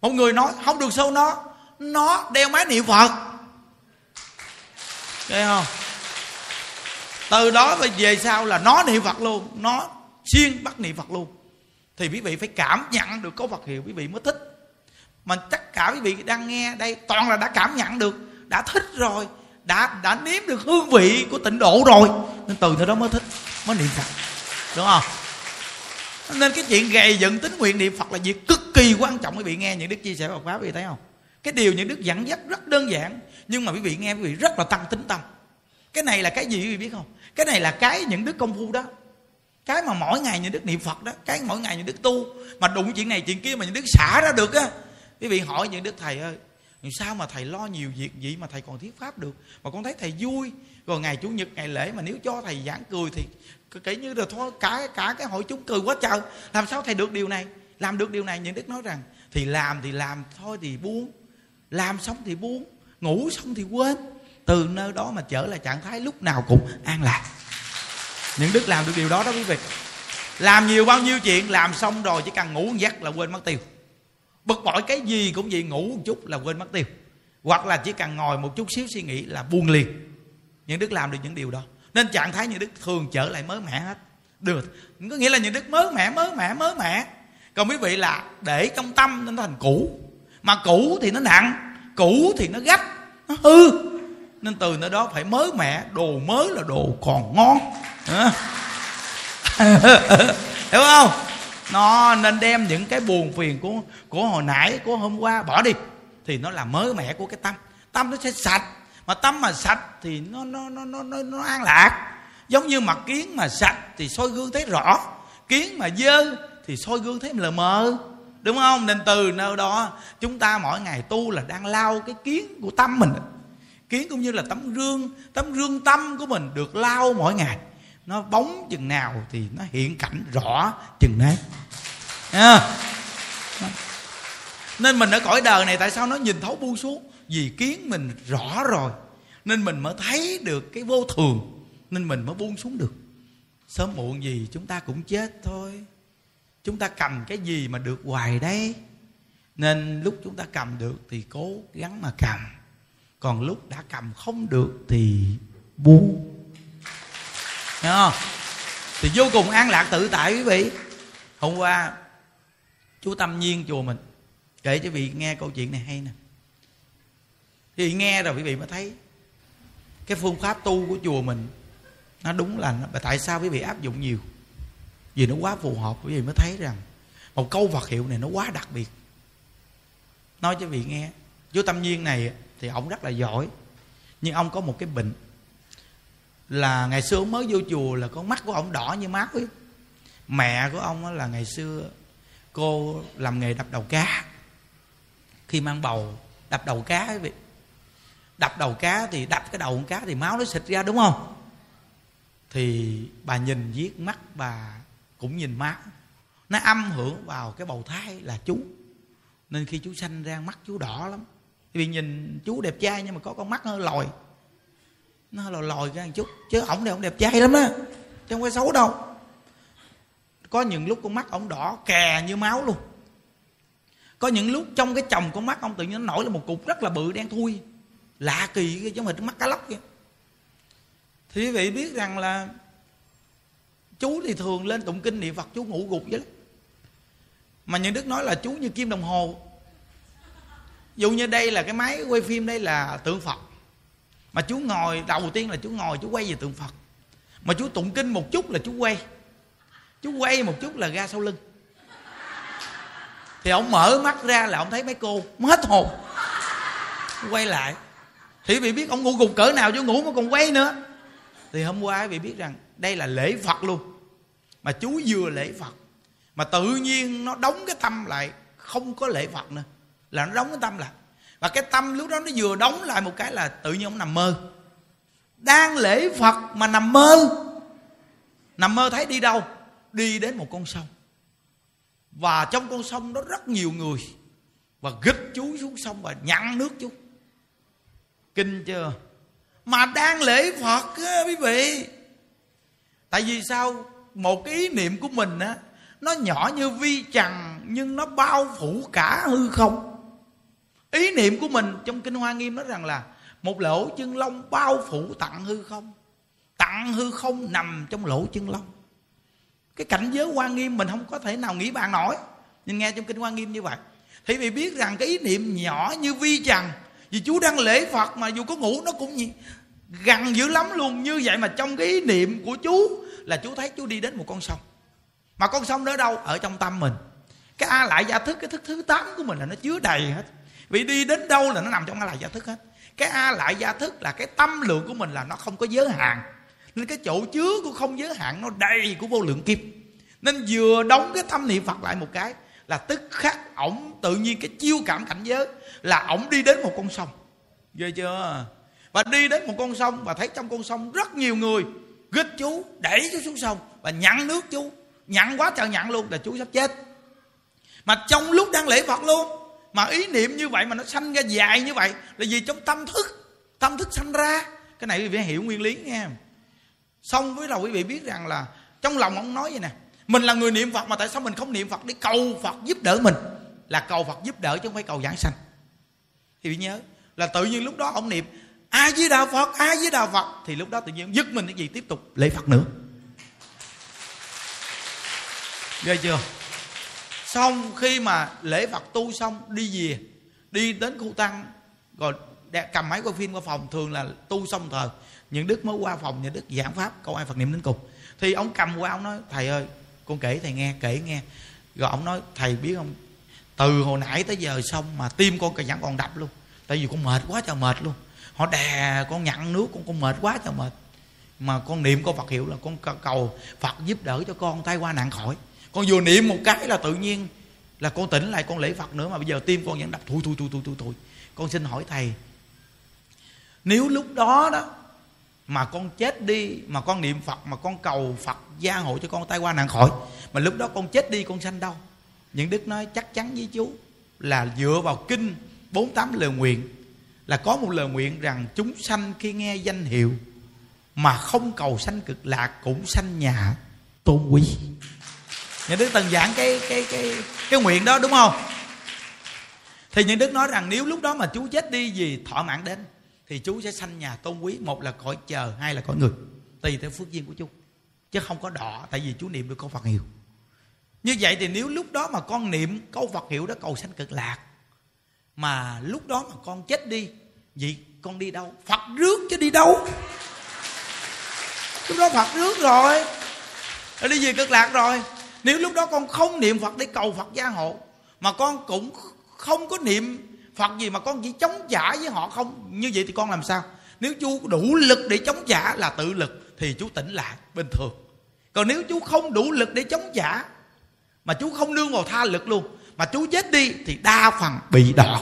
Một người nói, không được xô nó nó đeo máy niệm phật. Thấy không? Từ đó về sau là nó niệm phật luôn, nó xuyên bắt niệm phật luôn. Thì quý vị phải cảm nhận được có Phật hiệu, quý vị mới thích. Mà tất cả quý vị đang nghe đây, toàn là đã cảm nhận được, đã thích rồi, đã đã nếm được hương vị của tịnh độ rồi. Nên từ thời đó mới thích, mới niệm phật. Đúng không? Nên cái chuyện gầy dựng tính nguyện niệm phật là việc cực kỳ quan trọng. Quý vị nghe những đức chia sẻ Phật pháp, quý vị thấy không? Cái điều những đức dẫn dắt rất đơn giản, nhưng mà quý vị nghe quý vị rất là tăng tính tâm. Cái này là cái gì quý vị biết không? Cái này là cái những đức công phu đó. Cái mà mỗi ngày những đức niệm phật đó, cái mỗi ngày những đức tu, mà đụng chuyện này chuyện kia mà những đức xả ra được á, quý vị hỏi những đức, thầy ơi sao mà thầy lo nhiều việc vậy mà thầy còn thuyết pháp được? Mà con thấy thầy vui. Rồi ngày chủ nhật, ngày lễ mà nếu cho thầy giảng cười thì kể như là thôi, cả cả cái hội chúng cười quá trời. Làm sao thầy được điều này? Làm được điều này, những đức nói rằng, thì làm thì làm, thôi thì buông. Làm xong thì buông, ngủ xong thì quên. Từ nơi đó mà trở lại trạng thái lúc nào cũng an lạc. Những đức làm được điều đó đó quý vị. Làm nhiều bao nhiêu chuyện, làm xong rồi chỉ cần ngủ giấc là quên mất tiêu. Bực bội cái gì cũng vậy, ngủ một chút là quên mất tiêu. Hoặc là chỉ cần ngồi một chút xíu suy nghĩ là buông liền. Những đức làm được những điều đó nên trạng thái những đức thường trở lại mới mẻ hết. Được. Có nghĩa là những đức mới mẻ mới mẻ mới mẻ. Còn quý vị là để trong tâm nên nó thành cũ. Mà cũ thì nó nặng, cũ thì nó gắt, nó hư. Nên từ nơi đó phải mới mẻ, đồ mới là đồ còn ngon. <laughs> Hiểu không? Nó nên đem những cái buồn phiền của của hồi nãy, của hôm qua bỏ đi. Thì nó là mới mẻ của cái tâm. Tâm nó sẽ sạch mà tâm mà sạch thì nó nó nó nó nó, nó an lạc. Giống như mặt kiến mà sạch thì soi gương thấy rõ. Kiến mà dơ thì soi gương thấy lờ mờ. Đúng không? Nên từ nơi đó chúng ta mỗi ngày tu là đang lau cái kiến của tâm mình. Kiến cũng như là tấm gương tấm gương tâm của mình được lau mỗi ngày. Nó bóng chừng nào thì nó hiện cảnh rõ chừng đấy à. nên mình ở cõi đời này tại sao nó nhìn thấu buông xuống? Vì kiến mình rõ rồi, nên mình mới thấy được cái vô thường, nên mình mới buông xuống được. Sớm muộn gì chúng ta cũng chết thôi. Chúng ta cầm cái gì mà được hoài đấy. Nên lúc chúng ta cầm được thì cố gắng mà cầm. Còn lúc đã cầm không được thì buông. Hiểu không? Thì vô cùng an lạc tự tại quý vị. Hôm qua Chú Tâm Nhiên chùa mình Kể cho quý vị nghe câu chuyện này hay nè. Thì nghe rồi quý vị mới thấy. Cái phương pháp tu của chùa mình, Nó đúng là Tại sao quý vị áp dụng nhiều? Vì nó quá phù hợp, Quý vị mới thấy rằng Một câu Phật hiệu này nó quá đặc biệt. Nói cho quý vị nghe Chú Tâm Nhiên này thì ông rất là giỏi, Nhưng ông có một cái bệnh là ngày xưa ông mới vô chùa là con mắt của ông đỏ như máu ấy. Mẹ của ông là ngày xưa cô làm nghề đập đầu cá. Khi mang bầu, đập đầu cá ấy vị đập đầu cá thì đập cái đầu con cá thì máu nó xịt ra, đúng không? Thì bà nhìn viết mắt bà cũng nhìn máu. Nó âm hưởng vào cái bầu thai là chú. Nên khi chú sanh ra mắt chú đỏ lắm. Vì nhìn chú đẹp trai nhưng mà có con mắt hơi lòi. Nó hơi lòi lòi ra một chút. Chứ ổng này ổng đẹp trai lắm á. Chứ không phải xấu đâu. Có những lúc con mắt ổng đỏ kè như máu luôn. Có những lúc trong cái chồng con mắt ông tự nhiên nó nổi lên một cục rất là bự, đen thui lạ kỳ cái giống hệt mắt cá lóc vậy thì quý vị biết rằng là chú thì thường lên tụng kinh niệm phật, chú ngủ gục vậy lắm mà những đức nói là chú như kim đồng hồ. Dù như đây là cái máy quay phim, đây là tượng phật. Mà chú ngồi, đầu tiên là chú ngồi, chú quay về tượng phật. Mà chú tụng kinh một chút là chú quay. Chú quay một chút là ra sau lưng. Thì ông mở mắt ra là ông thấy mấy cô hết hồn. Quay lại thì vị biết ông ngủ gục cỡ nào chứ ngủ mà còn quay nữa. Thì hôm qua vị biết rằng đây là lễ phật luôn. Mà chú vừa lễ phật, mà tự nhiên nó đóng cái tâm lại, không có lễ phật nữa. Là nó đóng cái tâm lại. Và cái tâm lúc đó nó vừa đóng lại một cái là tự nhiên ông nằm mơ. Đang lễ phật mà nằm mơ. Nằm mơ thấy đi đâu? Đi đến một con sông. Và trong con sông đó rất nhiều người. Và gích chú xuống sông và nhặn nước chú kinh chưa? Mà đang lễ phật á, quý vị. Tại vì sao? Một cái ý niệm của mình á, nó nhỏ như vi trần nhưng nó bao phủ cả hư không. Ý niệm của mình trong kinh hoa nghiêm nói rằng là một lỗ chân lông bao phủ tặng hư không. Tặng hư không nằm trong lỗ chân lông. Cái cảnh giới hoa nghiêm mình không có thể nào nghĩ bàn nổi. Nhưng nghe trong kinh hoa nghiêm như vậy. Thì vì biết rằng cái ý niệm nhỏ như vi trần vì chú đang lễ phật mà dù có ngủ nó cũng gì gần dữ lắm luôn. Như vậy mà trong cái ý niệm của chú là chú thấy chú đi đến một con sông. Mà con sông đó đâu? Ở trong tâm mình. Cái a lại gia thức, cái thức thứ tám của mình là nó chứa đầy hết. Vì đi đến đâu là nó nằm trong a lại gia thức hết. Cái a lại gia thức là cái tâm lượng của mình là nó không có giới hạn. Nên cái chỗ chứa của không giới hạn nó đầy của vô lượng kiếp. Nên vừa đóng cái tâm niệm phật lại một cái là tức khắc ổng tự nhiên cái chiêu cảm cảnh giới là ổng đi đến một con sông. Ghê chưa? Và đi đến một con sông, và thấy trong con sông rất nhiều người. Gích chú, đẩy chú xuống sông, và nhặn nước chú. Nhặn quá trời nhặn luôn, là chú sắp chết. Mà trong lúc đang lễ phật luôn, mà ý niệm như vậy mà nó sanh ra dài như vậy, là vì trong tâm thức tâm thức sanh ra. Cái này quý vị hiểu nguyên lý nghe. Xong với đầu quý vị biết rằng là trong lòng ông nói vậy nè, mình là người niệm phật mà tại sao mình không niệm phật để cầu phật giúp đỡ mình? Là cầu phật giúp đỡ chứ không phải cầu giảng sanh thì nhớ. Là tự nhiên lúc đó ông niệm a với đạo phật a với đạo phật thì lúc đó tự nhiên dứt mình, cái gì? Tiếp tục lễ phật nữa. Ghê chưa? Xong khi mà lễ phật tu xong, đi về, đi đến khu tăng, rồi cầm máy quay phim qua phòng, thường là tu xong thờ. Những đức mới qua phòng, những đức giảng pháp câu ai phật niệm đến cùng. Thì ông cầm qua, ông nói, thầy ơi, con kể thầy nghe, kể nghe. Rồi ông nói, thầy biết không? Từ hồi nãy tới giờ xong mà tim con vẫn còn đập luôn. Tại vì con mệt quá trời mệt luôn. Họ đè, con nhặn nước con con mệt quá trời mệt. Mà con niệm con Phật hiệu là con cầu Phật giúp đỡ cho con tai qua nạn khỏi. Con vừa niệm một cái là tự nhiên là con tỉnh lại, con lễ Phật nữa mà bây giờ tim con vẫn đập thui thui thui thui thui thui. Con xin hỏi thầy, nếu lúc đó đó mà con chết đi, mà con niệm Phật, mà con cầu Phật gia hộ cho con tai qua nạn khỏi, mà lúc đó con chết đi con sanh đâu? Những đức nói chắc chắn với chú là dựa vào kinh 48 lời nguyện, là có một lời nguyện rằng chúng sanh khi nghe danh hiệu mà không cầu sanh cực lạc cũng sanh nhà tôn quý. Những đức từng giảng cái cái cái cái nguyện đó đúng không? Thì những đức nói rằng nếu lúc đó mà chú chết đi vì thọ mạng đến, thì chú sẽ sanh nhà tôn quý. Một là cõi chờ, hai là cõi người, tùy theo phước duyên của chú chứ không có đỏ, tại vì chú niệm được câu phật hiệu như vậy thì nếu lúc đó mà con niệm câu phật hiệu đó, cầu sanh cực lạc. Mà lúc đó mà con chết đi, vậy con đi đâu? Phật rước chứ đi đâu? Lúc đó phật rước rồi. Đi về cực lạc rồi. Nếu lúc đó con không niệm phật để cầu phật gia hộ, mà con cũng không có niệm phật gì mà con chỉ chống trả với họ không, như vậy thì con làm sao? Nếu chú đủ lực để chống trả là tự lực, thì chú tỉnh lại bình thường. Còn nếu chú không đủ lực để chống trả mà chú không nương vào tha lực luôn. Mà chú chết đi thì đa phần bị đọt.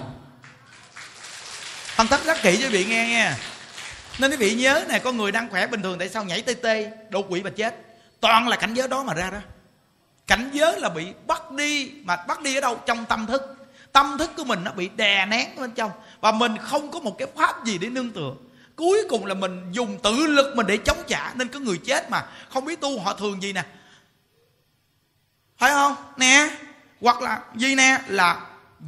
Phân tích rất kỹ cho quý vị nghe nha. Nên quý vị nhớ này con người đang khỏe bình thường tại sao nhảy tê tê đột quỵ mà chết? Toàn là cảnh giới đó mà ra đó. Cảnh giới là bị bắt đi, mà bắt đi ở đâu? Trong tâm thức. Tâm thức của mình nó bị đè nén bên trong. Và mình không có một cái pháp gì để nương tựa. Cuối cùng là mình dùng tự lực mình để chống trả. Nên có người chết mà. Không biết tu họ thường gì nè? Phải không? Nè, hoặc là gì nè? Là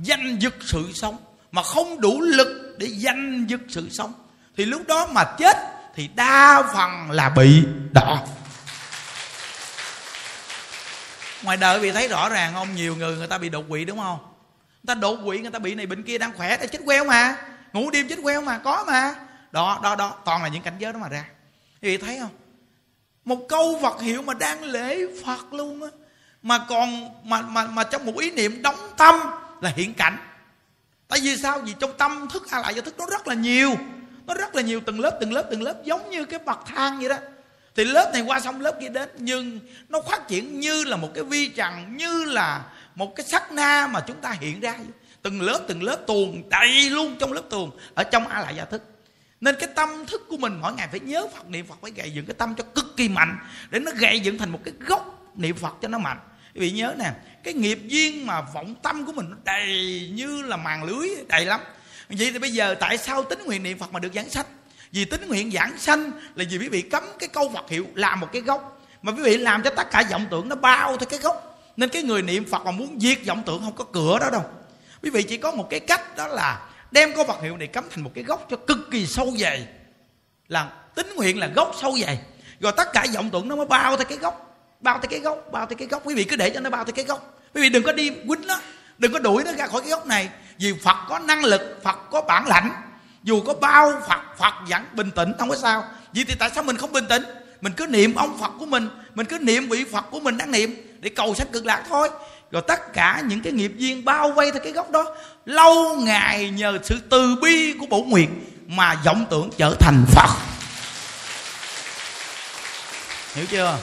danh dực sự sống. Mà không đủ lực để danh dực sự sống. Thì lúc đó mà chết thì đa phần là bị đỏ ngoài đời bị thấy rõ ràng không nhiều người người ta bị đột quỵ, đúng không? Người ta đột quỵ, người ta bị này bệnh kia đang khỏe đã chết queo mà. Ngủ đêm chết queo mà, có mà. Đó đó đó, toàn là những cảnh giới đó mà ra. Vì thấy không? Một câu vật hiệu mà đang lễ phật luôn á mà còn mà mà mà trong một ý niệm đóng tâm là hiện cảnh. Tại vì sao? Vì trong tâm thức a lại do thức nó rất là nhiều. Nó rất là nhiều từng lớp từng lớp từng lớp, giống như cái bậc thang vậy đó. Thì lớp này qua xong lớp kia đến, nhưng nó phát triển như là một cái vi trần, như là một cái sắc na mà chúng ta hiện ra. Từng lớp từng lớp tuồng đầy luôn trong lớp tuồng ở trong a lại gia thức. Nên cái tâm thức của mình mỗi ngày phải nhớ phật, niệm phật phải gầy dựng cái tâm cho cực kỳ mạnh, để nó gầy dựng thành một cái gốc niệm phật cho nó mạnh quý vị nhớ nè, cái nghiệp duyên mà vọng tâm của mình nó đầy như là màn lưới, đầy lắm. Vậy thì bây giờ tại sao tính nguyện niệm phật mà được giảng sanh? Vì tính nguyện giảng sanh là vì quý vị cấm cái câu phật hiệu làm một cái gốc. Mà quý vị làm cho tất cả vọng tưởng nó bao theo cái gốc. Nên cái người niệm phật mà muốn diệt vọng tưởng không có cửa đó đâu. Quý vị chỉ có một cái cách đó là đem câu phật hiệu này cấm thành một cái gốc cho cực kỳ sâu dày. Là tính nguyện là gốc sâu dày. Rồi tất cả vọng tưởng nó mới bao theo cái gốc bao tới cái gốc, bao tới cái gốc. Quý vị cứ để cho nó bao tới cái gốc. Quý vị đừng có đi quýnh nó, đừng có đuổi nó ra khỏi cái gốc này. Vì phật có năng lực, phật có bản lãnh. Dù có bao phật phật vẫn bình tĩnh, không có sao. Vì thì tại sao mình không bình tĩnh? Mình cứ niệm ông phật của mình mình cứ niệm vị phật của mình đang niệm để cầu sanh cực lạc thôi. Rồi tất cả những cái nghiệp duyên bao vây theo cái gốc đó, lâu ngày nhờ sự từ bi của bổ nguyện mà vọng tưởng trở thành phật. Hiểu chưa?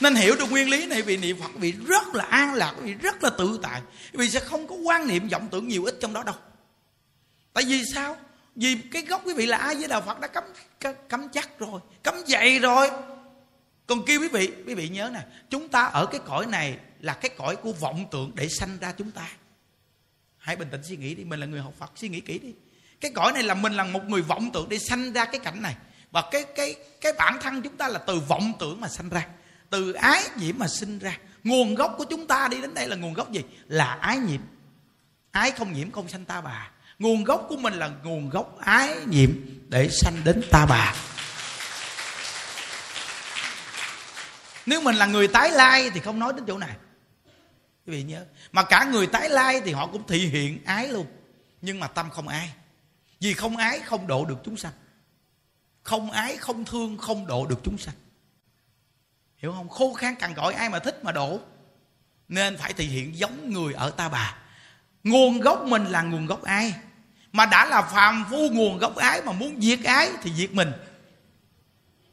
Nên hiểu được nguyên lý này vì niệm phật, vì rất là an lạc, vì rất là tự tại. Vì sẽ không có quan niệm vọng tưởng nhiều ít trong đó đâu. Tại vì sao? Vì cái gốc quý vị là ai với đạo phật đã cấm cấm chắc rồi, cấm dậy rồi. Còn kia quý vị quý vị nhớ nè, chúng ta ở cái cõi này là cái cõi của vọng tưởng để sanh ra chúng ta. Hãy bình tĩnh suy nghĩ đi, mình là người học phật, suy nghĩ kỹ đi. Cái cõi này là mình là một người vọng tưởng để sanh ra cái cảnh này. Và cái cái cái bản thân chúng ta là từ vọng tưởng mà sanh ra từ ái nhiễm mà sinh ra. Nguồn gốc của chúng ta đi đến đây là nguồn gốc gì? Là ái nhiễm. Ái không nhiễm không sanh ta bà. Nguồn gốc của mình là nguồn gốc ái nhiễm để sanh đến ta bà. Nếu mình là người tái lai thì không nói đến chỗ này. Quý vị nhớ, mà cả người tái lai thì họ cũng thị hiện ái luôn. Nhưng mà tâm không ái. Vì không ái không độ được chúng sanh. Không ái không thương không độ được chúng sanh hiểu không? Khô khan cằn cõi ai mà thích mà độ nên phải thể hiện giống người ở ta bà. Nguồn gốc mình là nguồn gốc ai? Mà đã là phàm phu nguồn gốc ái mà muốn diệt ái thì diệt mình.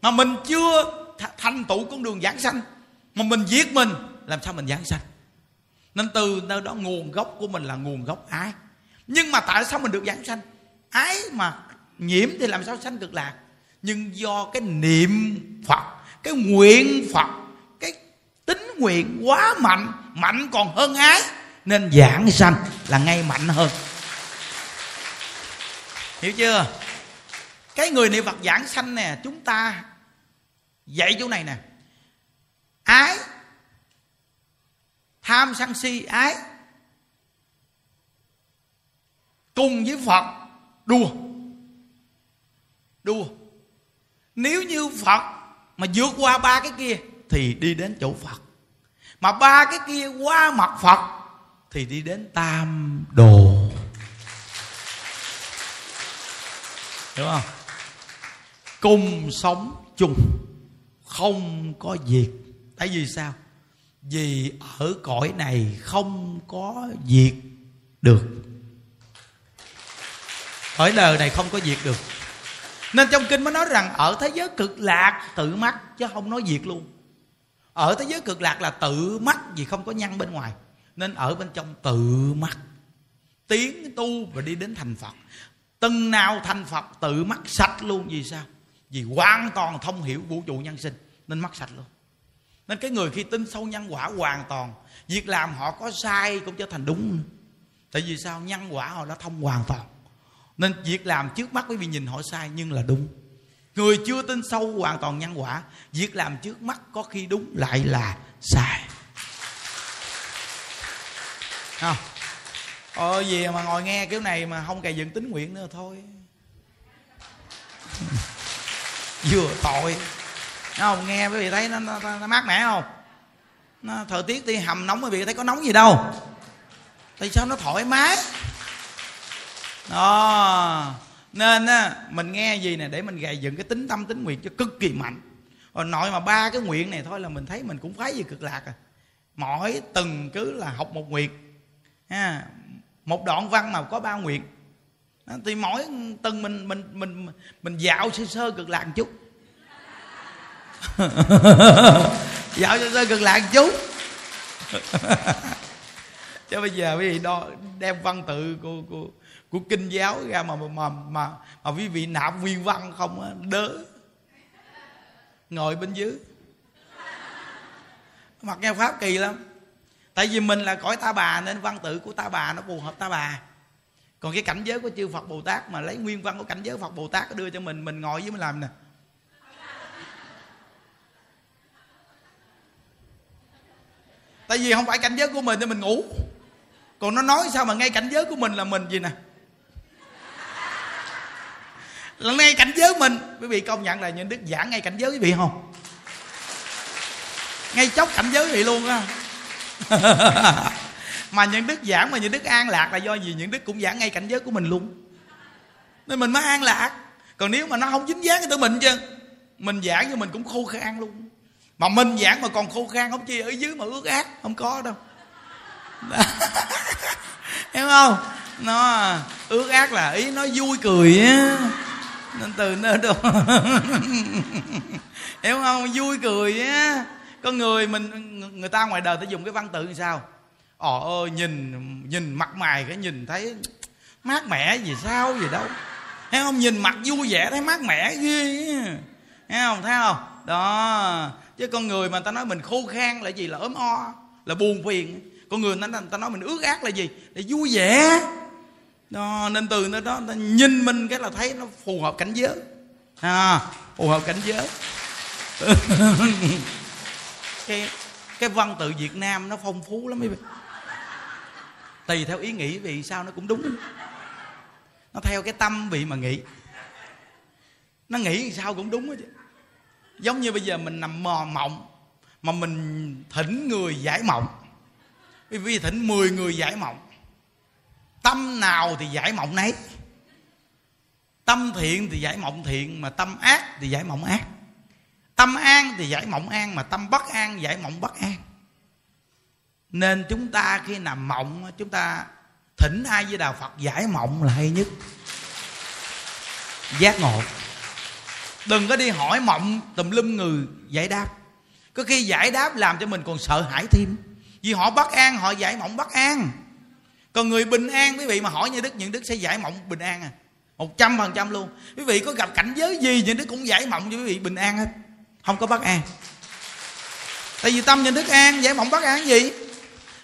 Mà mình chưa thành tựu con đường giảng sanh, mà mình giết mình, làm sao mình giảng sanh? Nên từ nơi đó nguồn gốc của mình là nguồn gốc ái. Nhưng mà tại sao mình được giảng sanh? Ái mà nhiễm thì làm sao sanh cực lạc? Nhưng do cái niệm phật cái nguyện phật, cái tính nguyện quá mạnh mạnh còn hơn ái, nên giảng sanh là ngay mạnh hơn. Hiểu chưa? Cái người niệm phật giảng sanh nè, chúng ta dạy chỗ này nè. Ái, tham sân si ái, cùng với phật đua đua nếu như phật mà vượt qua ba cái kia thì đi đến chỗ phật. Mà ba cái kia qua mặt phật thì đi đến tam đồ. Hiểu không? Cùng sống chung, không có việc. Tại vì sao? Vì ở cõi này không có việc được. Cõi đời này không có việc được nên trong kinh mới nói rằng ở thế giới cực lạc, tự mắt chứ không nói diệt luôn. Ở thế giới cực lạc là tự mắt vì không có nhăn bên ngoài. Nên ở bên trong tự mắt tiến tu và đi đến thành phật. Từng nào thành phật tự mắt sạch luôn. Vì sao? Vì hoàn toàn thông hiểu vũ trụ nhân sinh. Nên mắt sạch luôn. Nên cái người khi tin sâu nhân quả hoàn toàn, việc làm họ có sai cũng trở thành đúng. Tại vì sao? Nhân quả họ đã thông hoàn toàn nên việc làm trước mắt quý vị nhìn họ sai nhưng là đúng. Người chưa tin sâu hoàn toàn nhân quả việc làm trước mắt có khi đúng lại là sai. Không? Ờ gì mà ngồi nghe kiểu này mà không cày dựng tính nguyện nữa thôi. <laughs> Vừa tội. Không nghe quý vị thấy nó, nó, nó mát mẻ không? Nó thời tiết đi hầm nóng quý vị thấy có nóng gì đâu. Tại sao nó thoải mái? Đó. Nên á, mình nghe gì nè, để mình gầy dựng cái tính tâm, tính nguyện cho cực kỳ mạnh. Rồi nội mà ba cái nguyện này thôi là mình thấy mình cũng phái gì cực lạc à. Mỗi từng cứ là học một nguyện ha, một đoạn văn mà có ba nguyện thì mỗi từng mình mình mình mình dạo sơ sơ cực lạc một chút. <laughs> Dạo sơ sơ cực lạc một chút. <laughs> Chứ bây giờ quý vị đo, đem văn tự của của của kinh giáo ra mà mà mà mà, mà quý vị nạp nguyên văn không á đớ. Ngồi bên dưới. Mặc nghe pháp kỳ lắm. Tại vì mình là cõi ta bà nên văn tự của ta bà nó phù hợp ta bà. Còn cái cảnh giới của chư phật bồ tát mà lấy nguyên văn của cảnh giới phật bồ tát đưa cho mình mình ngồi với mình làm nè. Tại vì không phải cảnh giới của mình thì mình ngủ. Còn nó nói sao mà ngay cảnh giới của mình là mình gì nè? Là ngay cảnh giới mình. Quý vị công nhận là những đức giảng ngay cảnh giới quý vị không? Ngay chốc cảnh giới quý vị luôn á. <laughs> Mà những đức giảng mà những đức an lạc là do gì? Những đức cũng giảng ngay cảnh giới của mình luôn. Nên mình mới an lạc. Còn nếu mà nó không dính dáng tới mình chứ, mình giảng thì mình cũng khô khan luôn. Mà mình giảng mà còn khô khan, không chi ở dưới mà ước ác không có đâu. <laughs> Hiểu không? Nó ước ác là ý, nó vui cười á nên từ nơi được, hiểu <laughs> không vui cười á. Con người mình người ta ngoài đời ta dùng cái văn tự như sao? Ồ ơi nhìn nhìn mặt mày cái nhìn thấy mát mẻ gì sao gì đâu. Thấy không? Nhìn mặt vui vẻ thấy mát mẻ ghê thấy không? Thấy không? Đó. Chứ con người mà ta nói mình khô khan là gì? Là ốm o là buồn phiền. Con người ta, ta nói mình ước ác là gì? Là vui vẻ đó, nên từ nơi đó ta nhìn mình cái là thấy nó phù hợp cảnh giới. À, phù hợp cảnh giới. <laughs> Cái cái văn tự Việt Nam nó phong phú lắm mấy vị. Tùy theo ý nghĩ vì sao nó cũng đúng. Nó theo cái tâm vị mà nghĩ. Nó nghĩ sao cũng đúng hết chứ. Giống như bây giờ mình nằm mò mộng mà mình thỉnh người giải mộng. Vì thỉnh 10 người giải mộng tâm nào thì giải mộng nấy. Tâm thiện thì giải mộng thiện, mà tâm ác thì giải mộng ác. Tâm an thì giải mộng an, mà tâm bất an giải mộng bất an. Nên chúng ta khi nằm mộng, chúng ta thỉnh ai với đạo phật giải mộng là hay nhất. Giác ngộ. Đừng có đi hỏi mộng, tùm lum người giải đáp. Có khi giải đáp làm cho mình còn sợ hãi thêm. Vì họ bất an, họ giải mộng bất an còn người bình an quý vị mà hỏi như đức những đức sẽ giải mộng bình an à. Một trăm phần trăm luôn. Quý vị có gặp cảnh giới gì những đức cũng giải mộng cho quý vị bình an hết. Không có bất an. Tại vì tâm nhân đức an giải mộng bất an gì?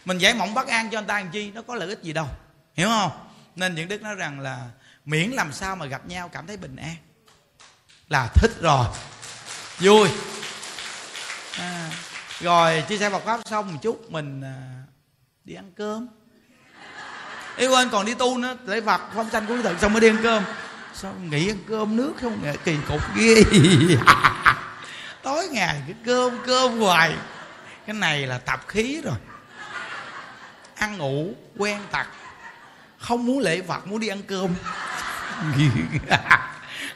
Mình giải mộng bất an cho người ta làm chi? Nó có lợi ích gì đâu. Hiểu không? Nên những đức nói rằng là miễn làm sao mà gặp nhau cảm thấy bình an. Là thích rồi. Vui. À, rồi chia sẻ bọc pháp xong một chút mình à, đi ăn cơm yêu anh còn đi tu nữa. Lễ Phật phong sanh của thực xong mới đi ăn cơm. Sao nghỉ ăn cơm nước không? Nghe kỳ cục ghê. <laughs> Tối ngày cái cơm cơm hoài. Cái này là tập khí rồi. Ăn ngủ quen tật không muốn lễ Phật muốn đi ăn cơm. <laughs>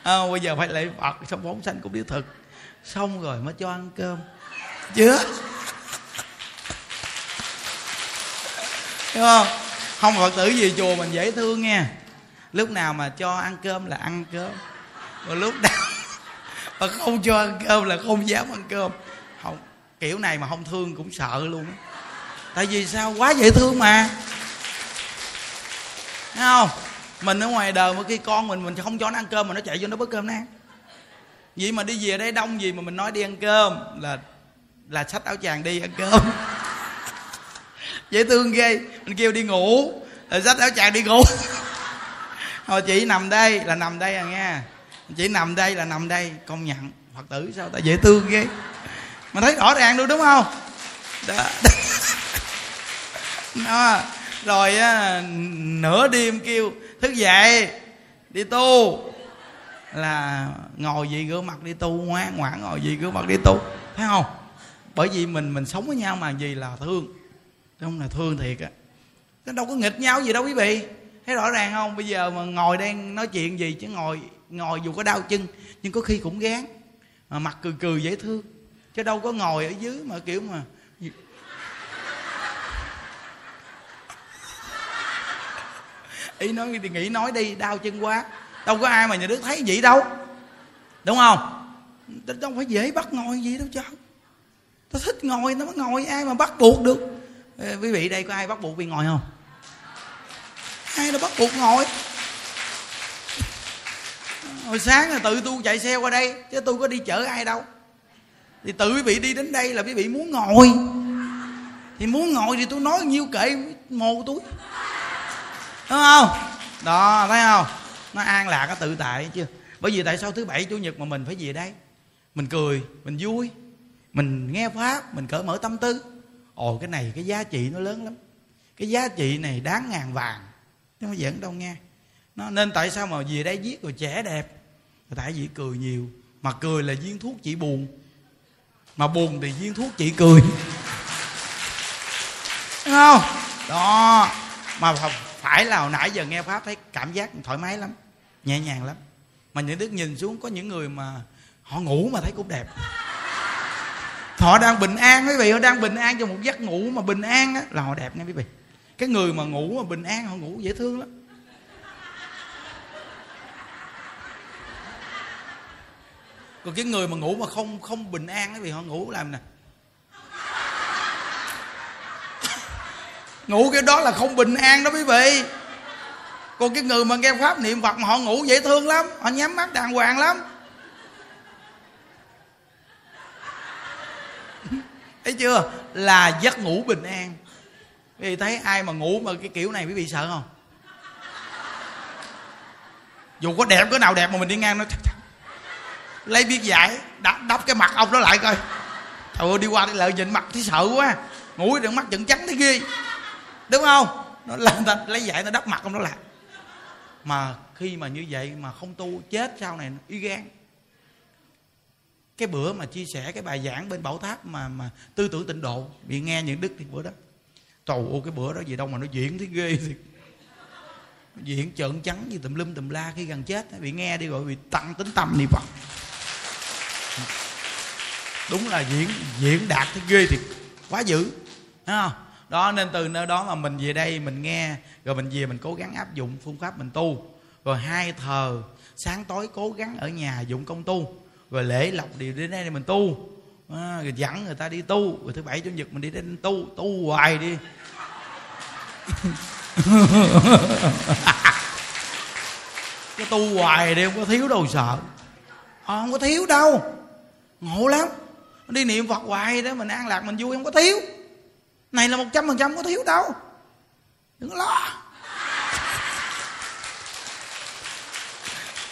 À, bây giờ phải lễ Phật xong phóng sanh cũng đi thực. Xong rồi mới cho ăn cơm. Chưa? Hiểu không? Không, phật tử gì chùa mình dễ thương nghe lúc nào mà cho ăn cơm là ăn cơm. Mà lúc nào <laughs> mà không cho ăn cơm là không dám ăn cơm. Không, kiểu này mà không thương cũng sợ luôn tại vì sao? Quá dễ thương mà. Thấy không? Mình ở ngoài đời mà khi con mình mình không cho nó ăn cơm mà nó chạy vô nó bớt cơm nó ăn vậy mà đi về đây đông gì mà mình nói đi ăn cơm là là sách áo chàng đi ăn cơm dễ thương ghê. Mình kêu đi ngủ. Rồi xách áo chàng đi ngủ. <laughs> Thôi chị nằm đây là nằm đây à nghe chị nằm đây là nằm đây. Công nhận phật tử sao ta dễ thương ghê. Mà thấy rõ ràng luôn đúng không? Đó, <laughs> đó. rồi á, nửa đêm kêu thức dậy đi tu. Là ngồi gì rửa mặt đi tu ngoan ngoãn ngồi gì rửa mặt đi tu. Thấy không? Bởi vì mình mình sống với nhau mà gì là thương không là thương thiệt á. Nó đâu có nghịch nhau gì đâu quý vị. Thấy rõ ràng không? Bây giờ mà ngồi đang nói chuyện gì chứ ngồi ngồi dù có đau chân, nhưng có khi cũng gán. Mà mặt cười cười dễ thương. Chứ đâu có ngồi ở dưới mà kiểu mà <laughs> ý nói thì nghĩ nói đi, đau chân quá. Đâu có ai mà nhà đức thấy vậy đâu. Đúng không? Đâu phải dễ bắt ngồi gì đâu chứ tao thích ngồi nó mới ngồi, ai mà bắt buộc được. Ê, quý vị đây có ai bắt buộc bị ngồi không? Ai là bắt buộc ngồi? Hồi sáng là tự tu chạy xe qua đây chứ tôi có đi chở ai đâu. Thì tự quý vị đi đến đây là quý vị muốn ngồi. Thì muốn ngồi thì tôi nói nhiêu kệ mồ tôi. Đúng không? Đó thấy không? Nó an lạc nó tự tại chưa bởi vì tại sao thứ bảy chủ nhật mà mình phải về đây? Mình cười mình vui mình nghe pháp mình cởi mở tâm tư ồ, cái này cái giá trị nó lớn lắm. Cái giá trị này đáng ngàn vàng. Nhưng mà vẫn đâu nghe. Nó, nên tại sao mà về đây viết rồi trẻ đẹp? Tại vì cười nhiều. Mà cười là viên thuốc chỉ buồn. Mà buồn thì viên thuốc chỉ cười. Đúng không? Đó. Mà phải là hồi nãy giờ nghe pháp thấy cảm giác thoải mái lắm. Nhẹ nhàng lắm. Mà những đức nhìn xuống có những người mà họ ngủ mà thấy cũng đẹp họ đang bình an, quý vị họ đang bình an trong một giấc ngủ mà bình an á. Là họ đẹp nha, quý vị. Cái người mà ngủ mà bình an, họ ngủ dễ thương lắm. Còn cái người mà ngủ mà không không bình an quý vị, họ ngủ làm nè. Ngủ cái đó là không bình an đó, quý vị. Còn cái người mà nghe pháp niệm phật mà họ ngủ dễ thương lắm, họ nhắm mắt đàng hoàng lắm. Thấy chưa? Là giấc ngủ bình an. Quý vị thấy ai mà ngủ mà cái kiểu này quý vị sợ không? Dù có đẹp cái nào đẹp mà mình đi ngang nó lấy biết giải đắp, đắp cái mặt ông đó lại coi. Trời ơi đi qua đi lợi nhìn mặt thấy sợ quá. Ngủ đừng mắt trận trắng thấy ghê đúng không? Nó lên ta lấy giải nó đắp mặt ông đó lại. Mà khi mà như vậy mà không tu chết sau này y gan cái bữa mà chia sẻ cái bài giảng bên bảo tháp mà mà tư tưởng tịnh độ, bị nghe những đức thì bữa đó. Trầu ô cái bữa đó gì đâu mà nó diễn thấy ghê thì diễn trợn trắng như tùm lum tùm la khi gần chết. Bị nghe đi gọi bị tăng tính tâm đi phật. Đúng là diễn diễn đạt thấy ghê thì quá dữ, Thấy không? Đó, nên từ nơi đó mà mình về đây mình nghe, rồi mình về mình cố gắng áp dụng phương pháp mình tu. Rồi hai thờ, sáng tối cố gắng ở nhà dụng công tu rồi lễ lộc điều đến đây mình tu. À, rồi dẫn người ta đi tu. Rồi thứ bảy chủ nhật mình đi đến tu. Tu hoài đi. <laughs> Cái tu hoài đi không có thiếu đâu sợ. À, không có thiếu đâu. Ngộ lắm. Đi niệm phật hoài đó mình an lạc mình vui không có thiếu. Này là một trăm phần trăm có thiếu đâu. Đừng có lo.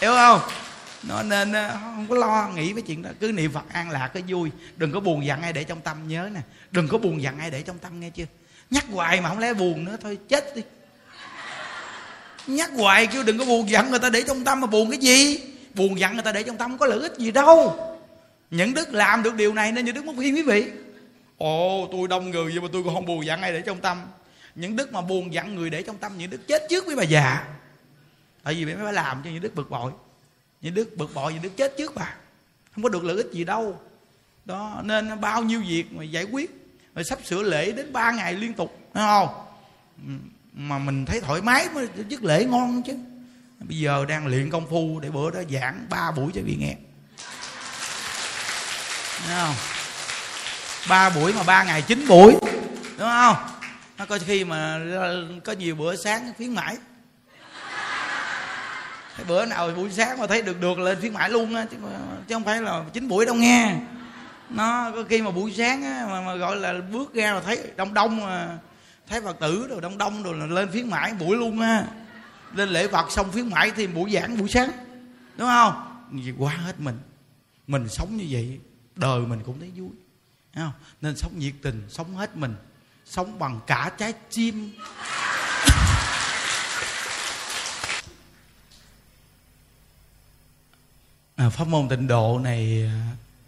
<laughs> Hiểu không? Nó nên à, không có lo, nghĩ với chuyện đó. Cứ niệm phật an lạc cái vui. Đừng có buồn giận ai để trong tâm, nhớ nè. Đừng có buồn giận ai để trong tâm, nghe chưa? Nhắc hoài mà không lẽ buồn nữa, thôi chết đi. Nhắc hoài kêu đừng có buồn giận người ta để trong tâm mà buồn cái gì? Buồn giận người ta để trong tâm có lợi ích gì đâu. Những đức làm được điều này nên những đức mất khuyên quý vị. Ồ, tôi đông người nhưng mà tôi còn không buồn giận ai để trong tâm. Những đức mà buồn giận người để trong tâm, những đức chết trước với bà già. Tại vì mới phải làm cho những đức bực bội. Như đức bực bội như đức chết trước bà. Không có được lợi ích gì đâu. Đó, nên bao nhiêu việc mà giải quyết rồi sắp sửa lễ đến ba ngày liên tục thấy không? Ừ, mà mình thấy thoải mái mới chức lễ ngon chứ. Bây giờ đang luyện công phu để bữa đó giảng ba buổi cho bị nghe. Thấy không? Ba buổi mà ba ngày chín buổi, đúng không? Nó có khi mà, có nhiều bữa sáng khuyến mãi cái bữa nào buổi sáng mà thấy được được lên khuyến mãi luôn á chứ, chứ không phải là chín buổi đâu nghe. Nó có khi mà buổi sáng á, mà, mà gọi là bước ra mà thấy đông đông mà thấy phật tử rồi đông đông rồi là lên khuyến mãi buổi luôn á. Lên lễ phật xong phiến mãi thêm buổi giảng buổi sáng đúng không? Quá hết mình. Mình sống như vậy đời mình cũng thấy vui không? nên sống nhiệt tình sống hết mình sống bằng cả trái tim. À, pháp môn tịnh độ này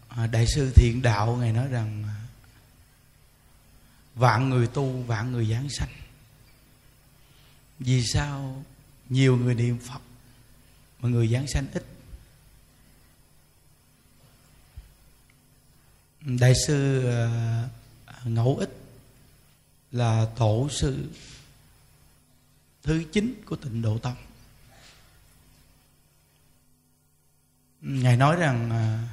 à, đại sư thiện đạo ngài nói rằng à, vạn người tu vạn người giảng sanh. Vì sao nhiều người niệm phật mà người giảng sanh ít? Đại sư à, ngẫu ích là tổ sư thứ chín của tịnh độ tông. Ngài nói rằng à,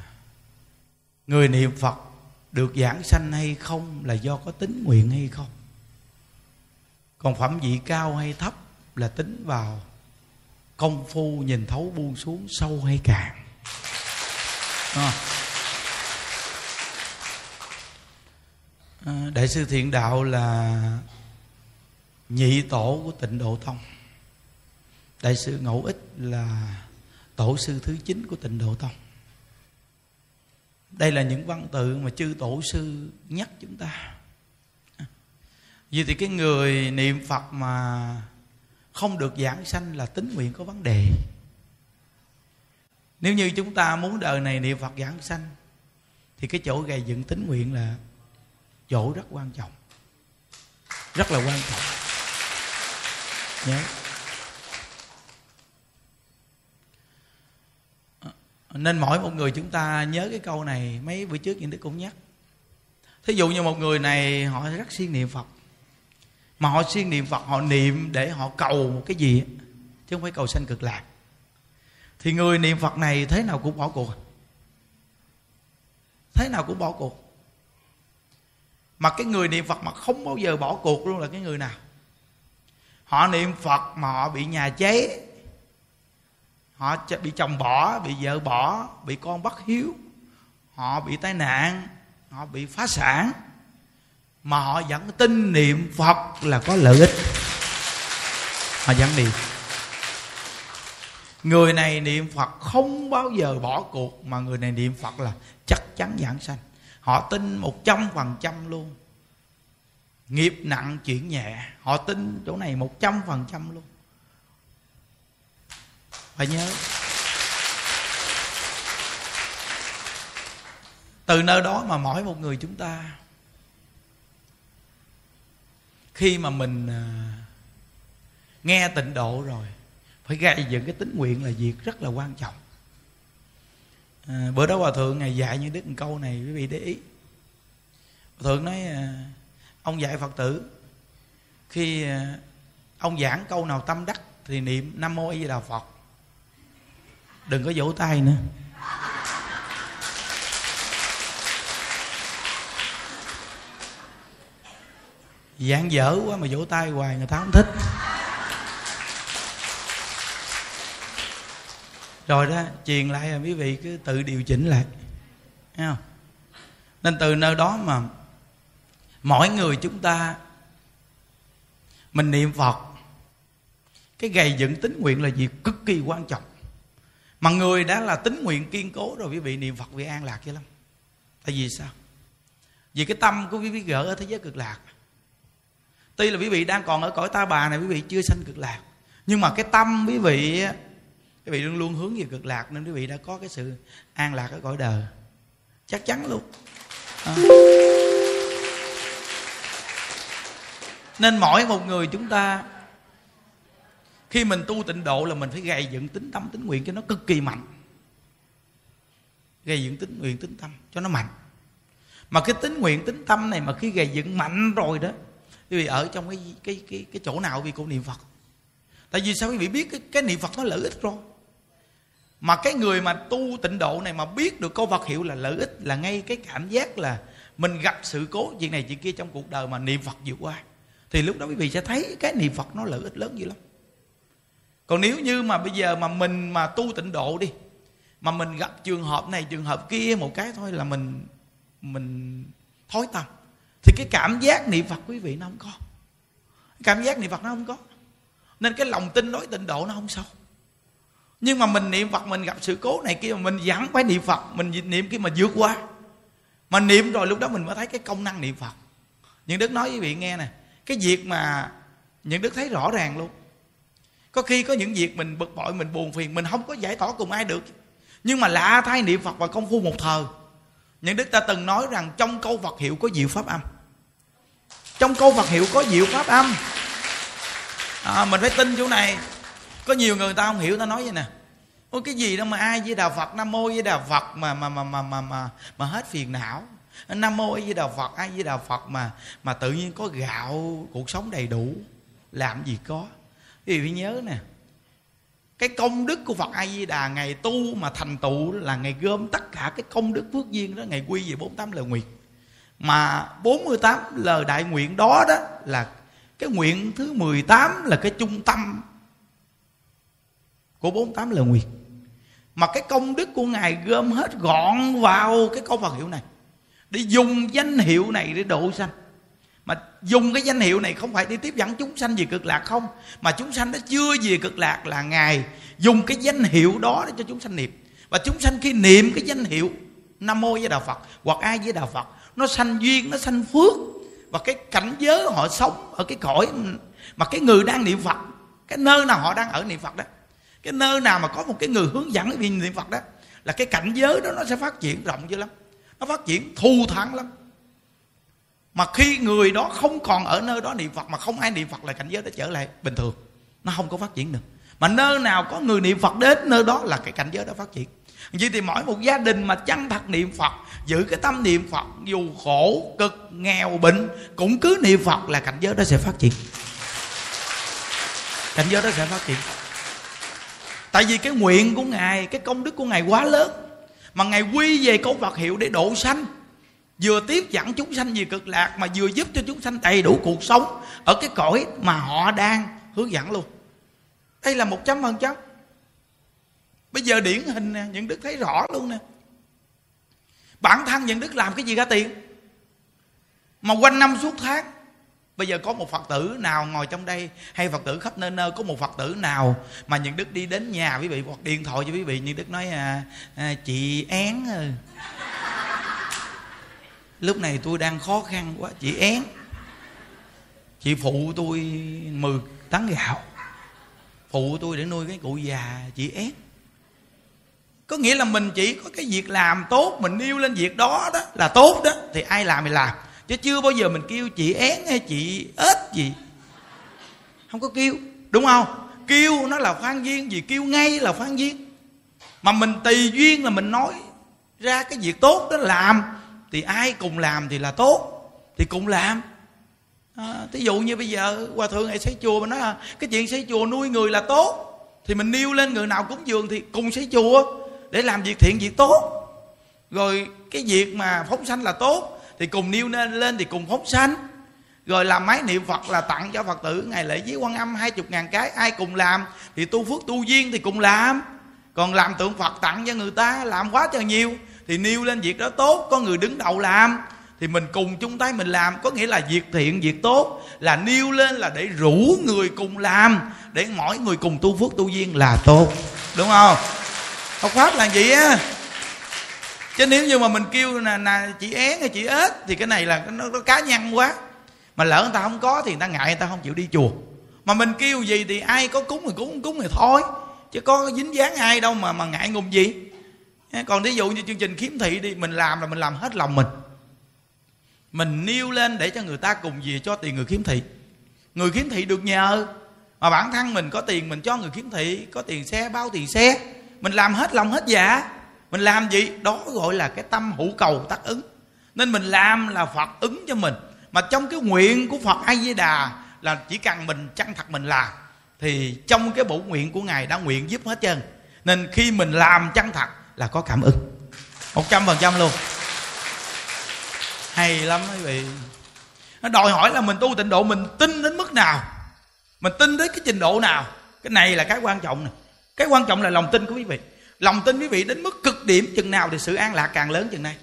người niệm phật được giảng sanh hay không là do có tính nguyện hay không. Còn phẩm vị cao hay thấp là tính vào công phu nhìn thấu buông xuống sâu hay cạn. À. à đại sư thiện đạo là nhị tổ của tịnh độ tông. Đại sư ngẫu ích là tổ sư thứ chín của tịnh độ tông. Đây là những văn tự mà chư tổ sư nhắc chúng ta. Vì thì cái người niệm phật mà không được giảng sanh là tính nguyện có vấn đề. Nếu như chúng ta muốn đời này niệm phật giảng sanh, thì cái chỗ gây dựng tính nguyện là chỗ rất quan trọng. Rất là quan trọng. Nhớ. Nên mỗi một người chúng ta nhớ cái câu này mấy bữa trước những đức cũng nhắc. Thí dụ như một người này, họ rất siêng niệm phật. Mà họ siêng niệm phật, họ niệm để họ cầu một cái gì chứ không phải cầu sanh cực lạc. Thì người niệm phật này thế nào cũng bỏ cuộc. Thế nào cũng bỏ cuộc. Mà cái người niệm phật mà không bao giờ bỏ cuộc luôn là cái người nào? Họ niệm phật mà họ bị nhà cháy họ bị chồng bỏ, bị vợ bỏ, bị con bắt hiếu. Họ bị tai nạn, họ bị phá sản. Mà họ vẫn tin niệm phật là có lợi ích. Họ vẫn niệm người này niệm phật không bao giờ bỏ cuộc, mà người này niệm phật là chắc chắn giảng sanh. Họ tin một trăm phần trăm luôn. Nghiệp nặng chuyển nhẹ, họ tin chỗ này một trăm phần trăm luôn phải nhớ. Từ nơi đó mà mỗi một người chúng ta khi mà mình à, nghe tịnh độ rồi phải gây dựng cái tính nguyện là việc rất là quan trọng. À, bữa đó hòa thượng ngày dạy như đức một câu này quý vị để ý. Hòa thượng nói à, ông dạy phật tử khi à, ông giảng câu nào tâm đắc thì niệm nam mô a di đà phật đừng có vỗ tay nữa. Dạng dở quá mà vỗ tay hoài, người ta không thích. Rồi đó, truyền lại là quý vị cứ tự điều chỉnh lại. Thấy không? Nên từ nơi đó mà mỗi người chúng ta mình niệm phật. Cái gầy dựng tính nguyện là việc cực kỳ quan trọng mà người đã là tính nguyện kiên cố rồi, quý vị, niệm phật vì an lạc dữ lắm. Tại vì sao? Vì cái tâm của quý vị gỡ ở thế giới cực lạc. Tuy là quý vị đang còn ở cõi ta bà này, quý vị chưa sanh cực lạc. Nhưng mà cái tâm quý vị quý vị luôn luôn hướng về cực lạc, nên quý vị đã có cái sự an lạc ở cõi đời. Chắc chắn luôn. À. nên mỗi một người chúng ta khi mình tu tịnh độ là mình phải gây dựng tính tâm tính nguyện cho nó cực kỳ mạnh. Gây dựng tính nguyện tính tâm cho nó mạnh. Mà cái tính nguyện tính tâm này mà khi gây dựng mạnh rồi đó quý vị ở trong cái cái cái cái chỗ nào quý vị cũng niệm phật. Tại vì sao quý vị biết cái, cái niệm phật nó lợi ích rồi? Mà cái người mà tu tịnh độ này mà biết được câu Phật hiệu là lợi ích là ngay cái cảm giác là mình gặp sự cố chuyện này chuyện kia trong cuộc đời mà niệm Phật vượt qua. Thì lúc đó quý vị sẽ thấy cái niệm Phật nó lợi ích lớn dữ lắm còn nếu như mà bây giờ mà mình mà tu tịnh độ đi, mà mình gặp trường hợp này, trường hợp kia một cái thôi là mình mình thối tâm, thì cái cảm giác niệm phật quý vị nó không có. Cảm giác niệm phật nó không có. Nên cái lòng tin đối tịnh độ nó không sâu. Nhưng mà mình niệm phật, mình gặp sự cố này kia mà mình vẫn phải niệm phật, mình niệm kia mà vượt qua. Mà niệm rồi lúc đó mình mới thấy cái công năng niệm phật. Những đức nói với vị nghe nè, cái việc mà những đức thấy rõ ràng luôn có khi có những việc mình bực bội mình buồn phiền mình không có giải tỏa cùng ai được. Nhưng mà lạ thay niệm phật và công phu một thời. Những đức ta từng nói rằng trong câu phật hiệu có diệu pháp âm. Trong câu phật hiệu có diệu pháp âm. À, mình phải tin chỗ này. Có nhiều người ta không hiểu ta nói vậy nè. Ôi cái gì đâu mà ai với đạo Phật Nam mô với đạo Phật mà mà mà mà mà mà, mà hết phiền não. Nam mô với đạo Phật ai với đạo Phật mà mà tự nhiên có gạo cuộc sống đầy đủ. Làm gì có. Quý vị phải nhớ nè. Cái công đức của Phật A Di Đà ngày tu mà thành tựu là ngày gom tất cả cái công đức phước duyên đó, ngày quy về 48 lời nguyện. Mà 48 lời đại nguyện đó đó là cái nguyện thứ 18 là cái trung tâm của 48 lời nguyện mà cái công đức của ngài gom hết gọn vào cái câu Phật hiệu này để dùng danh hiệu này để độ sanh mà dùng cái danh hiệu này không phải đi tiếp dẫn chúng sanh về cực lạc không? Mà chúng sanh đã chưa về cực lạc là ngài dùng cái danh hiệu đó để cho chúng sanh niệm. Và chúng sanh khi niệm cái danh hiệu nam mô với đạo phật hoặc ai với đạo phật, nó sanh duyên, nó sanh phước. Và cái cảnh giới họ sống ở cái cõi mà cái người đang niệm phật, cái nơi nào họ đang ở niệm phật đó, cái nơi nào mà có một cái người hướng dẫn đi niệm phật đó, là cái cảnh giới đó nó sẽ phát triển rộng dữ lắm. Nó phát triển thù thắng lắm mà khi người đó không còn ở nơi đó niệm phật, mà không ai niệm phật là cảnh giới đó trở lại bình thường. Nó không có phát triển được. Mà nơi nào có người niệm phật đến nơi đó là cái cảnh giới đó phát triển. Vậy thì mỗi một gia đình mà chân thật niệm phật, giữ cái tâm niệm phật, dù khổ, cực, nghèo, bệnh, cũng cứ niệm phật là cảnh giới đó sẽ phát triển. Cảnh giới đó sẽ phát triển. Tại vì cái nguyện của ngài, cái công đức của ngài quá lớn. Mà ngài quy về câu Phật hiệu để độ sanh vừa tiếp dẫn chúng sanh về cực lạc mà vừa giúp cho chúng sanh đầy đủ cuộc sống ở cái cõi mà họ đang hướng dẫn luôn. Đây là một trăm phần trăm. Bây giờ điển hình nè những đức thấy rõ luôn nè. Bản thân những đức làm cái gì ra tiền? Mà quanh năm suốt tháng bây giờ có một phật tử nào ngồi trong đây hay phật tử khắp nơi nơi có một phật tử nào mà những đức đi đến nhà quý vị hoặc điện thoại cho quý vị những đức nói à, à, chị én ơi lúc này tôi đang khó khăn quá, chị én. Chị phụ tôi 10 tấn gạo. Phụ tôi để nuôi cái cụ già, chị én. Có nghĩa là mình chỉ có cái việc làm tốt, mình yêu lên việc đó đó là tốt đó, thì ai làm thì làm. Chứ chưa bao giờ mình kêu chị én hay chị ếch gì. Không có kêu, đúng không? Kêu nó là khoan duyên gì kêu ngay là khoan duyên. Mà mình tùy duyên là mình nói ra cái việc tốt đó làm thì ai cùng làm thì là tốt thì cùng làm. À, thí dụ như bây giờ hòa thượng hay xây chùa mà nói là cái chuyện xây chùa nuôi người là tốt thì mình nêu lên người nào cúng dường thì cùng xây chùa để làm việc thiện việc tốt. Rồi cái việc mà phóng sanh là tốt thì cùng nêu lên lên thì cùng phóng sanh. Rồi làm máy niệm phật là tặng cho phật tử ngày lễ với quan âm hai chục ngàn cái ai cùng làm thì tu phước tu duyên thì cùng làm. Còn làm tượng phật tặng cho người ta làm quá trời nhiều thì nêu lên việc đó tốt có người đứng đầu làm. Thì mình cùng chung tay mình làm có nghĩa là việc thiện việc tốt. Là nêu lên là để rủ người cùng làm để mỗi người cùng tu phước tu duyên là tốt. Đúng không? Học pháp là gì á. Chứ nếu như mà mình kêu là, là chị én hay chị ếch thì cái này là nó, nó cá nhân quá. Mà lỡ người ta không có thì người ta ngại người ta không chịu đi chùa. Mà mình kêu gì thì ai có cúng thì cúng cúng thì thôi. Chứ có dính dáng ai đâu mà mà ngại ngùng gì còn ví dụ như chương trình khiếm thị đi, mình làm là mình làm hết lòng mình. Mình nêu lên để cho người ta cùng về cho tiền người khiếm thị. Người khiếm thị được nhờ. Mà bản thân mình có tiền, mình cho người khiếm thị, có tiền xe, bao tiền xe. Mình làm hết lòng hết dạ. Mình làm gì? Đó gọi là cái tâm hữu cầu tác ứng. Nên mình làm là phật ứng cho mình. Mà trong cái nguyện của phật a di đà là chỉ cần mình chân thật mình làm, thì trong cái bổ nguyện của ngài đã nguyện giúp hết trơn. Nên khi mình làm chân thật là có cảm ứng. Một trăm phần trăm luôn. Hay lắm quý vị. Nó đòi hỏi là mình tu tịnh độ mình tin đến mức nào? Mình tin đến cái trình độ nào? Cái này là cái quan trọng này cái quan trọng là lòng tin của quý vị. Lòng tin quý vị đến mức cực điểm chừng nào thì sự an lạc càng lớn chừng này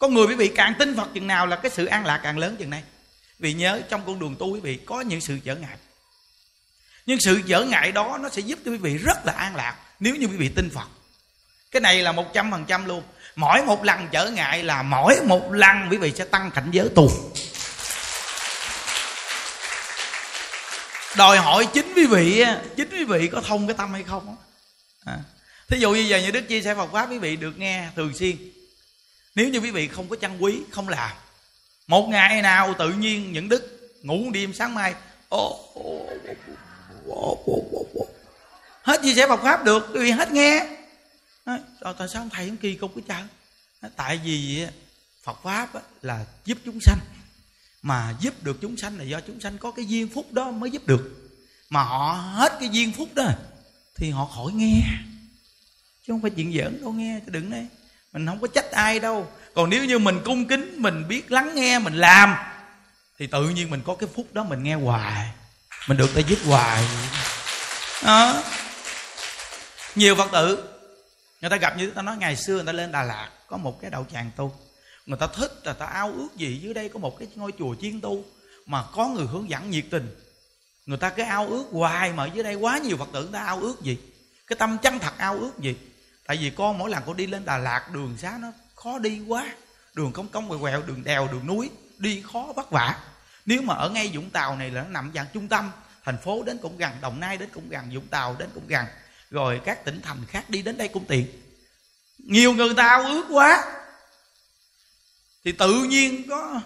con người quý vị càng tin phật chừng nào là cái sự an lạc càng lớn chừng này vì nhớ trong con đường tu quý vị có những sự trở ngại. Nhưng sự trở ngại đó nó sẽ giúp cho quý vị rất là an lạc nếu như quý vị tin phật cái này là một trăm phần trăm luôn. Mỗi một lần trở ngại là mỗi một lần quý vị sẽ tăng cảnh giới tu đòi hỏi chính quý vị chính quý vị có thông cái tâm hay không à. thí dụ như giờ như đức chia sẻ Phật pháp, quý vị được nghe thường xuyên. Nếu như quý vị không có chăn quý, không làm, một ngày nào tự nhiên những đức ngủ đêm sáng mai hết chia sẻ Phật pháp được, quý vị hết nghe nói, tại sao thầy không kỳ cục cái trời? Tại vì Phật pháp là giúp chúng sanh. Mà giúp được chúng sanh là do chúng sanh có cái duyên phúc đó mới giúp được. Mà họ hết cái duyên phúc đó thì họ khỏi nghe. Chứ không phải chuyện giỡn đâu nghe chứ đừng đấy mình không có trách ai đâu. Còn nếu như mình cung kính mình biết lắng nghe mình làm thì tự nhiên mình có cái phúc đó mình nghe hoài. Mình được ta giúp hoài. Đó. Nhiều phật tử người ta gặp như ta nói, ngày xưa người ta lên đà lạt, có một cái đạo tràng tu. Người ta thích là ta ao ước gì dưới đây có một cái ngôi chùa chiên tu, mà có người hướng dẫn nhiệt tình. Người ta cái ao ước hoài mà dưới đây quá nhiều phật tử, người ta ao ước gì? Cái tâm chân thật ao ước gì? Tại vì con mỗi lần con đi lên đà lạt, đường xá nó khó đi quá. Đường cong cong, quẹo quẹo, đường đèo, đường núi, đi khó vất vả. Nếu mà ở ngay vũng tàu này là nó nằm dạng trung tâm, thành phố đến cũng gần, đồng nai đến cũng gần, vũng tàu đến cũng gần rồi các tỉnh thành khác đi đến đây cũng tiện. Nhiều người ta ao ước quá. Thì tự nhiên có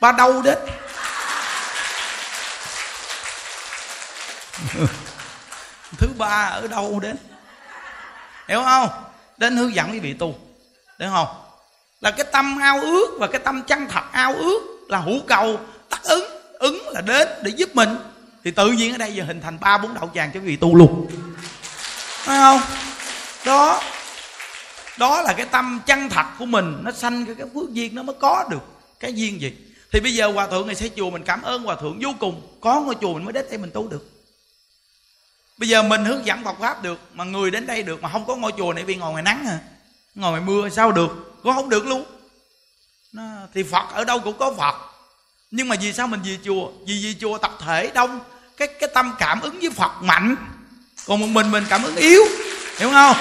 ba đâu đến. <laughs> Thứ ba ở đâu đến? Hiểu không? Đến hướng dẫn quý vị tu hiểu không? Là cái tâm ao ước và cái tâm chân thật ao ước là hữu cầu, tác ứng ứng là đến để giúp mình. Thì tự nhiên ở đây giờ hình thành ba bốn đậu tràng cho quý vị tu luôn phải không? Đó. Đó là cái tâm chân thật của mình. Nó sanh cái, cái phước duyên nó mới có được cái duyên gì. Thì bây giờ hòa thượng này xây chùa mình cảm ơn hòa thượng vô cùng. Có ngôi chùa mình mới đến đây mình tu được. Bây giờ mình hướng dẫn Phật pháp được mà người đến đây được mà không có ngôi chùa này vì ngồi ngoài nắng à. Ngồi ngoài mưa sao được? Có không được luôn. Nó, thì Phật ở đâu cũng có Phật. Nhưng mà vì sao mình về chùa? Vì vì chùa tập thể đông. Cái cái tâm cảm ứng với Phật mạnh còn một mình mình cảm ứng yếu, hiểu không?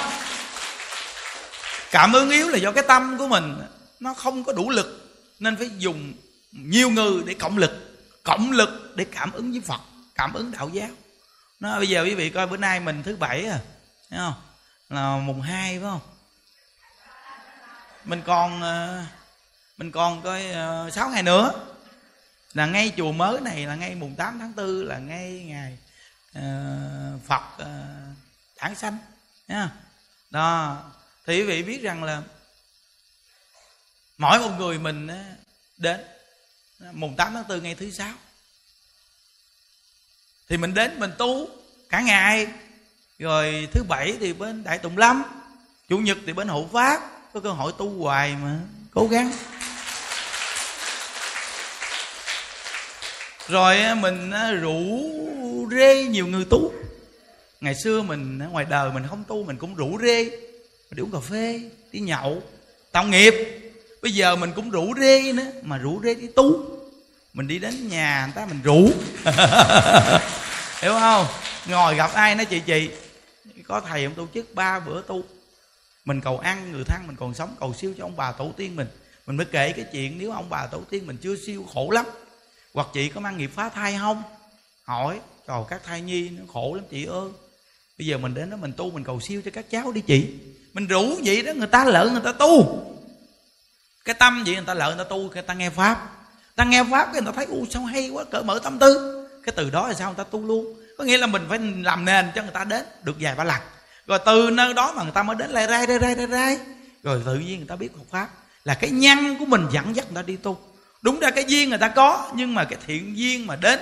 Cảm ứng yếu là do cái tâm của mình nó không có đủ lực, nên phải dùng nhiều người để cộng lực cộng lực để cảm ứng với phật, cảm ứng đạo giáo. Nó bây giờ quý vị coi bữa nay mình thứ bảy à thấy không? Là mùng hai, phải không? Mình còn ờ, mình còn coi ờ, sáu ngày nữa. Là ngay chùa mới này là ngay mùng 8 tháng 4 là ngay ngày Ờ, Phật ờ, uh, đản sanh nha đó thì quý vị biết rằng là mỗi một người mình đến mùng 8 tháng 4 ngày thứ sáu thì mình đến mình tu cả ngày. Rồi thứ bảy thì bên đại tùng lâm chủ nhật thì bên hộ pháp có cơ hội tu hoài mà cố gắng. Rồi mình rủ rê nhiều người tu. Ngày xưa mình ngoài đời mình không tu, mình cũng rủ rê. Mình đi uống cà phê, đi nhậu, tạo nghiệp. Bây giờ mình cũng rủ rê nữa, mà rủ rê đi tu. Mình đi đến nhà người ta, mình rủ. <laughs> Hiểu không? Ngồi gặp ai nói, chị chị, có thầy ông tu chức ba bữa tu. Mình cầu ăn, người thân mình còn sống cầu siêu cho ông bà tổ tiên mình. Mình mới kể cái chuyện, nếu ông bà tổ tiên mình chưa siêu khổ lắm hoặc chị có mang nghiệp phá thai không hỏi trời các thai nhi nó khổ lắm chị ơi bây giờ mình đến đó mình tu mình cầu siêu cho các cháu đi chị mình rủ vậy đó người ta lợi người ta tu cái tâm vậy người ta lợi người ta tu người ta nghe pháp ta nghe pháp cái người ta thấy u sao hay quá cỡ mở tâm tư cái từ đó là sao người ta tu luôn có nghĩa là mình phải làm nền cho người ta đến được vài ba lần rồi từ nơi đó mà người ta mới đến lại rai rai rai rai rồi tự nhiên người ta biết Phật pháp là cái nhân của mình dẫn dắt người ta đi tu đúng ra cái duyên người ta có, nhưng mà cái thiện duyên mà đến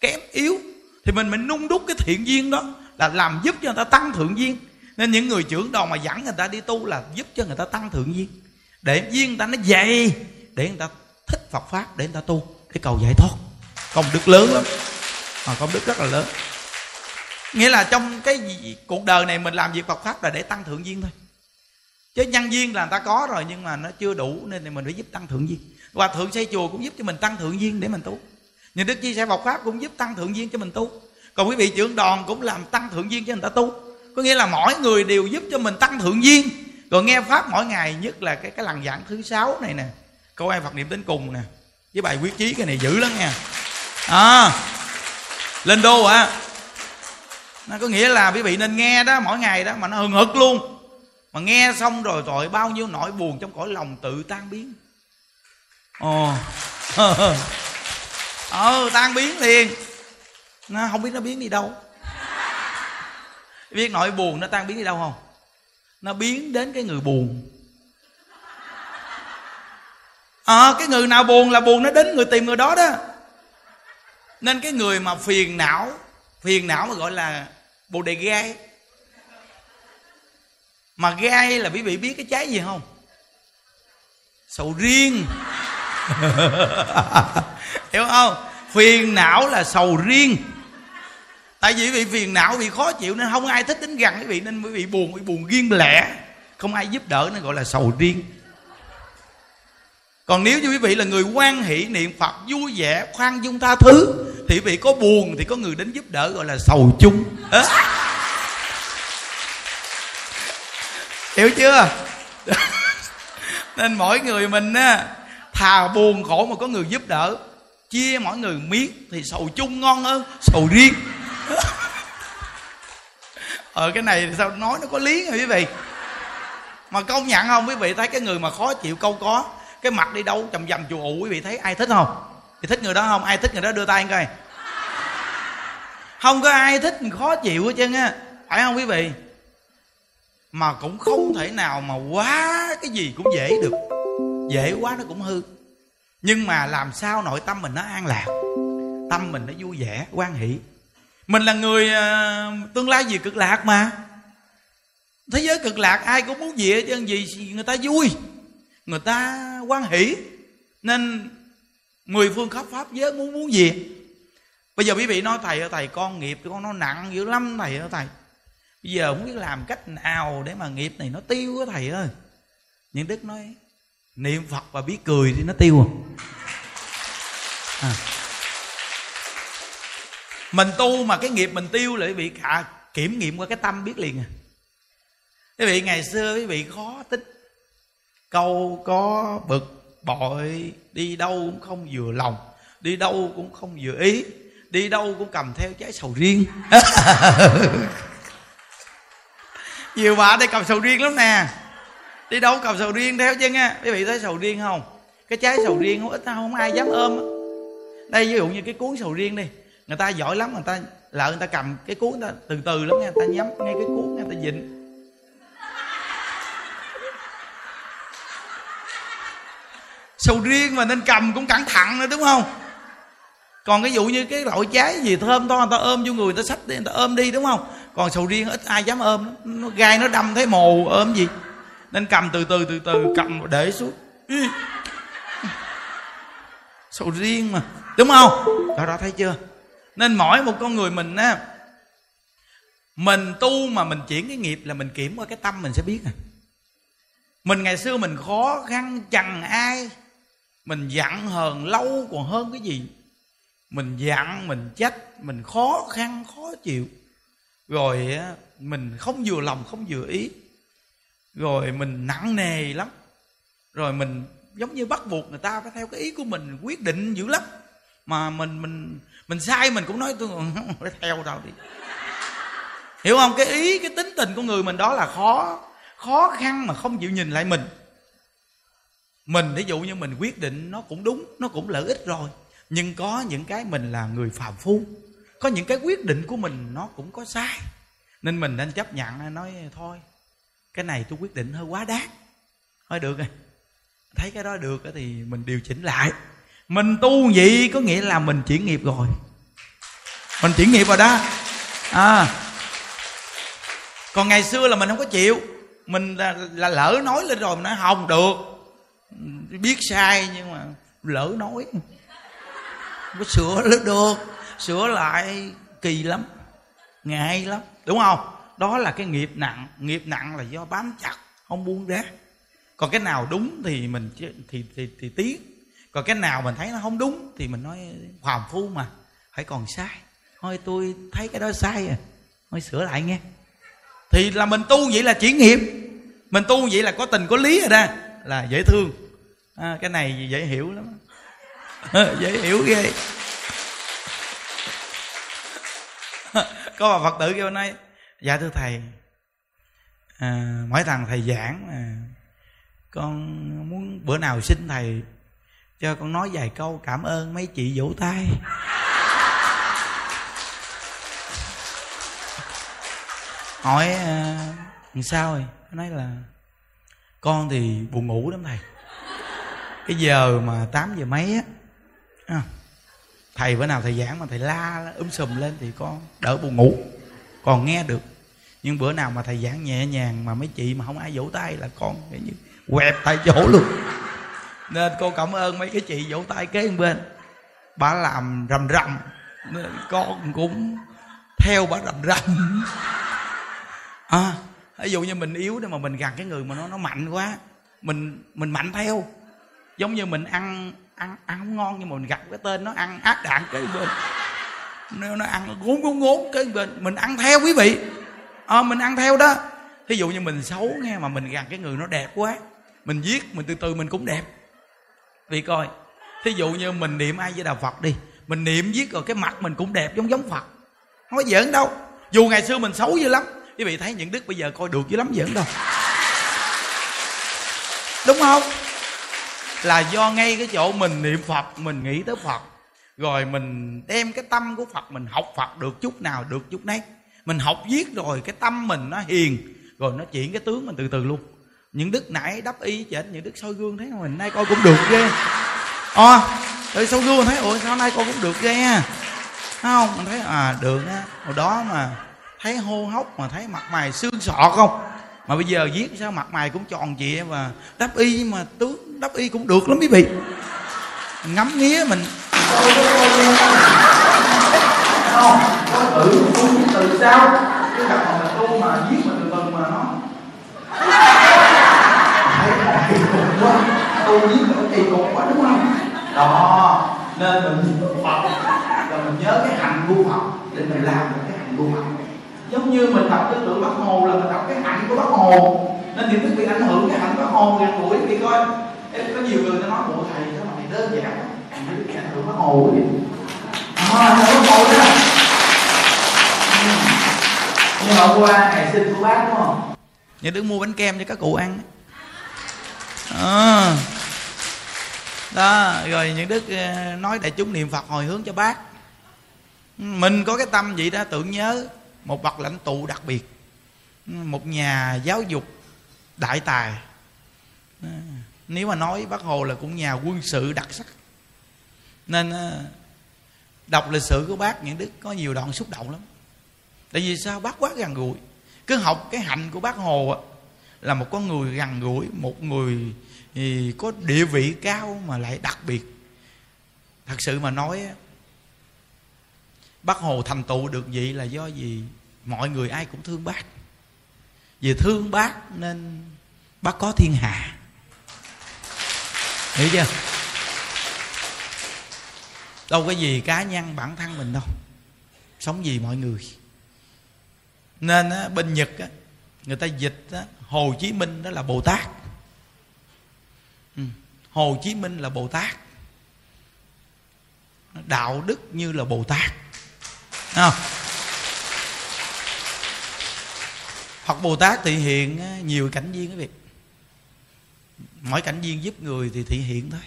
kém yếu, thì mình mình nung đúc cái thiện duyên đó là làm giúp cho người ta tăng thượng duyên. Nên những người trưởng đoàn mà dẫn người ta đi tu là giúp cho người ta tăng thượng duyên. Để duyên người ta nó dày, để người ta thích Phật pháp, để người ta tu. Để cầu giải thoát. Công đức lớn lắm. Mà công đức rất là lớn. Nghĩa là trong cái cuộc đời này mình làm việc Phật pháp là để tăng thượng duyên thôi. Chứ nhân duyên là người ta có rồi, nhưng mà nó chưa đủ, nên thì mình phải giúp tăng thượng duyên hòa thượng xây chùa cũng giúp cho mình tăng thượng duyên để mình tu. Nhà đức chia sẻ Phật pháp cũng giúp tăng thượng duyên cho mình tu. Còn quý vị trưởng đoàn cũng làm tăng thượng duyên cho người ta tu. Có nghĩa là mỗi người đều giúp cho mình tăng thượng duyên. Rồi nghe pháp mỗi ngày, nhất là cái cái lần giảng thứ sáu này nè, câu ai phật niệm đến cùng nè, với bài quyết chí cái này dữ lắm nha. À lên đô à nó có nghĩa là quý vị nên nghe đó, mỗi ngày đó mà nó hừng hực luôn. Mà nghe xong rồi rồi bao nhiêu nỗi buồn trong cõi lòng tự tan biến ồ. <laughs> Ờ tan biến liền. Nó không biết nó biến đi đâu. Biết nỗi buồn nó tan biến đi đâu không? Nó biến đến cái người buồn. Ờ à, cái người nào buồn là buồn nó đến người tìm người đó đó. Nên cái người mà phiền não phiền não mà gọi là bồ đề gai. Mà gai là quý vị biết cái trái gì không? Sầu riêng. <laughs> hiểu không? Phiền não là sầu riêng. Tại vì bị vị phiền não, bị khó chịu nên không ai thích đến gần quý vị, nên quý vị buồn, bị buồn riêng lẻ. Không ai giúp đỡ nên gọi là sầu riêng. Còn nếu như quý vị là người quan hỷ niệm phật vui vẻ, khoan dung tha thứ, thì quý vị có buồn thì có người đến giúp đỡ gọi là sầu chung. À. hiểu chưa? <laughs> Nên mỗi người mình á thà buồn khổ mà có người giúp đỡ, chia mỗi người miếng thì sầu chung ngon hơn, sầu riêng. <laughs> Ờ cái này sao nói nó có lý rồi quý vị? Mà công nhận không quý vị, thấy cái người mà khó chịu câu có, cái mặt đi đâu chầm chầm chù ụ quý vị thấy ai thích không? Thì thích người đó không? Ai thích người đó đưa tay coi. Không có ai thích khó chịu hết trơn á, phải không quý vị? Mà cũng không thể nào mà quá cái gì cũng dễ được dễ quá nó cũng hư. Nhưng mà làm sao nội tâm mình nó an lạc? Tâm mình nó vui vẻ quan hỷ. Mình là người uh, tương lai gì cực lạc mà. Thế giới cực lạc ai cũng muốn gì chứ gì người ta vui người ta quan hỷ. Nên mười phương khắp pháp giới muốn muốn gì? Bây giờ quý vị nói thầy ơi thầy con nghiệp con nó nặng dữ lắm thầy ơi thầy. Bây giờ không biết làm cách nào để mà nghiệp này nó tiêu á thầy ơi. Những đức nói niệm phật và biết cười thì nó tiêu à. à. mình tu mà cái nghiệp mình tiêu lại bị cả kiểm nghiệm qua cái tâm biết liền à. Quý vị ngày xưa quý vị khó tính. Câu có bực bội, đi đâu cũng không vừa lòng, đi đâu cũng không vừa ý, đi đâu cũng cầm theo trái sầu riêng. <laughs> Nhiều bà đây cầm sầu riêng lắm nè đi đâu cầm sầu riêng theo chứ nha quý vị thấy sầu riêng không? Cái trái sầu riêng không ít không ai dám ôm đây, ví dụ như cái cuốn sầu riêng đi, người ta giỏi lắm, người ta lỡ người ta cầm cái cuốn người ta từ từ lắm nha người ta nhắm ngay cái cuốn người ta dịnh. Sầu riêng mà nên cầm cũng cẩn thận nữa, đúng không? Còn cái vụ như cái loại trái gì thơm to người ta ôm vô người người ta sách đi, người ta ôm đi, đúng không? Còn sầu riêng ít ai dám ôm, nó gai nó đâm thấy mồ, ôm gì? Nên cầm từ từ từ từ cầm. Để xuống. Sầu riêng mà. Đúng không? Đó đó thấy chưa? Nên mỗi một con người mình á mình tu mà mình chuyển cái nghiệp là mình kiểm qua cái tâm mình sẽ biết à. Mình ngày xưa mình khó khăn chằn ai mình giận hờn lâu còn hơn cái gì. Mình giận mình trách mình khó khăn khó chịu. Rồi mình không vừa lòng không vừa ý rồi mình nặng nề lắm. Rồi mình giống như bắt buộc người ta phải theo cái ý của mình, quyết định dữ lắm. Mà mình mình mình sai mình cũng nói, tôi <laughs> phải theo đâu đi. Hiểu không? Cái ý, cái tính tình của người mình đó là khó khó khăn mà không chịu nhìn lại mình. Mình, ví dụ như mình quyết định nó cũng đúng, nó cũng lợi ích rồi, nhưng có những cái mình là người phàm phu. Có những cái quyết định của mình nó cũng có sai. Nên mình nên chấp nhận, nói, thôi cái này tôi quyết định hơi quá đáng. Thôi được rồi. Thấy cái đó được thì mình điều chỉnh lại. Mình tu vậy có nghĩa là mình chuyển nghiệp rồi. Mình chuyển nghiệp rồi đó. À. Còn ngày xưa là mình không có chịu. Mình là, là lỡ nói lên rồi mình nói không được. Biết sai nhưng mà lỡ nói. Có sửa được được. Sửa lại kỳ lắm. Ngại lắm. Đúng không? Đó là cái nghiệp nặng. Nghiệp nặng là do bám chặt không buông ra. Còn cái nào đúng thì mình thì thì thì, thì tiến còn cái nào mình thấy nó không đúng thì mình nói phàm phu mà phải còn sai. Thôi tôi thấy cái đó sai à. Thôi sửa lại nghe. Thì là mình tu vậy là chuyển nghiệp. Mình tu vậy là có tình có lý rồi đó. Là dễ thương. À, cái này dễ hiểu lắm. Ờ, dễ hiểu ghê. <laughs> Có bà phật tử kêu nay dạ thưa thầy. À, mỗi thằng thầy giảng mà con muốn bữa nào xin thầy cho con nói vài câu cảm ơn mấy chị vỗ tay. Hỏi à, làm sao rồi? Nói là con thì buồn ngủ lắm thầy. Cái giờ mà 8 giờ mấy á à, thầy bữa nào thầy giảng mà thầy la um sùm lên thì con đỡ buồn ngủ còn nghe được. Nhưng bữa nào mà thầy giảng nhẹ nhàng mà mấy chị mà không ai vỗ tay là con cái như quẹt tại chỗ luôn. Nên cô cảm ơn mấy cái chị vỗ tay kế bên. Bà làm rầm rầm. Nên con cũng theo bà rầm rầm. À ví dụ như mình yếu để mà mình gần cái người mà nó nó mạnh quá, mình mình mạnh theo. Giống như mình ăn ăn ăn không ngon nhưng mà mình gặp cái tên nó ăn ác đạn cái bên nó, nó ăn gốn gốn gốn cái mình mình ăn theo quý vị. À, mình ăn theo đó. Thí dụ như mình xấu nghe mà mình gần cái người nó đẹp quá mình giết mình từ từ mình cũng đẹp. Vì coi thí dụ như mình niệm ai với đạo phật đi mình niệm viết rồi cái mặt mình cũng đẹp giống giống phật. Không có giỡn đâu. Dù ngày xưa mình xấu dữ lắm quý vị thấy những đức bây giờ coi được dữ lắm giỡn đâu. Đúng không? Là do ngay cái chỗ mình niệm phật mình nghĩ tới phật rồi mình đem cái tâm của phật mình học phật được chút nào được chút nấy. Mình học viết rồi cái tâm mình nó hiền. Rồi nó chuyển cái tướng mình từ từ luôn. Những đức nãy đắp y chết những đức soi gương thấy mình nay coi cũng được ghê. Ờ, à, từ soi gương thấy ủa sao nay coi cũng được ghê ha? Không? Mình thấy à được á. Hồi đó mà thấy hô hốc mà thấy mặt mày xương sọ không? Mà bây giờ viết sao mặt mày cũng tròn trịa và đắp y mà tướng đắp y cũng được lắm quý vị. Ngắm nghía mình không có tự tu từ sao chứ gặp mà mình tu mà giết mà từ từ mà nó thấy kỳ cục quá tu giết mà kỳ cục quá đúng không đó nên mình phật rồi mình nhớ cái hành tu phật để mình làm được cái hành tu phật giống như mình đọc cái tượng bác hồ là mình đọc cái hạnh của bác hồ nên thì tức bị ảnh hưởng cái hạnh bác hồ gần tuổi vì coi em có nhiều người ta nói bộ thầy sao mà thầy đơn giản mình bị ảnh hưởng bác hồ vậy à, bác hồ đó nhưng hôm qua ngày sinh của bác đúng không nhà đứng mua bánh kem cho các cụ ăn. À. đó rồi những đức ờ, nói đại chúng niệm phật hồi hướng cho bác. Mình có cái tâm vậy đó tưởng nhớ một bậc lãnh tụ đặc biệt. Một nhà giáo dục đại tài. Ờ. Nếu mà nói bác hồ là cũng nhà quân sự đặc sắc nên ờ, đọc lịch sử của bác những đức có nhiều đoạn xúc động lắm. Tại vì sao? Bác quá gần gũi. Cứ học cái hạnh của bác hồ là một con người gần gũi, một người, thì có địa vị cao mà lại đặc biệt. Thật sự mà nói bác hồ thành tựu được vậy là do gì mọi người ai cũng thương bác. Vì thương bác nên bác có thiên hạ. Hiểu chưa? Đâu có gì cá nhân bản thân mình đâu. Sống gì mọi người. Nên á, bên nhật á, người ta dịch á, hồ chí minh đó là bồ tát. Ừ. hồ chí minh là bồ tát. Đạo đức như là bồ tát. Thấy không? Phật Bồ Tát thị hiện nhiều cảnh viên quý vị. Mỗi cảnh viên giúp người thì thị hiện thôi.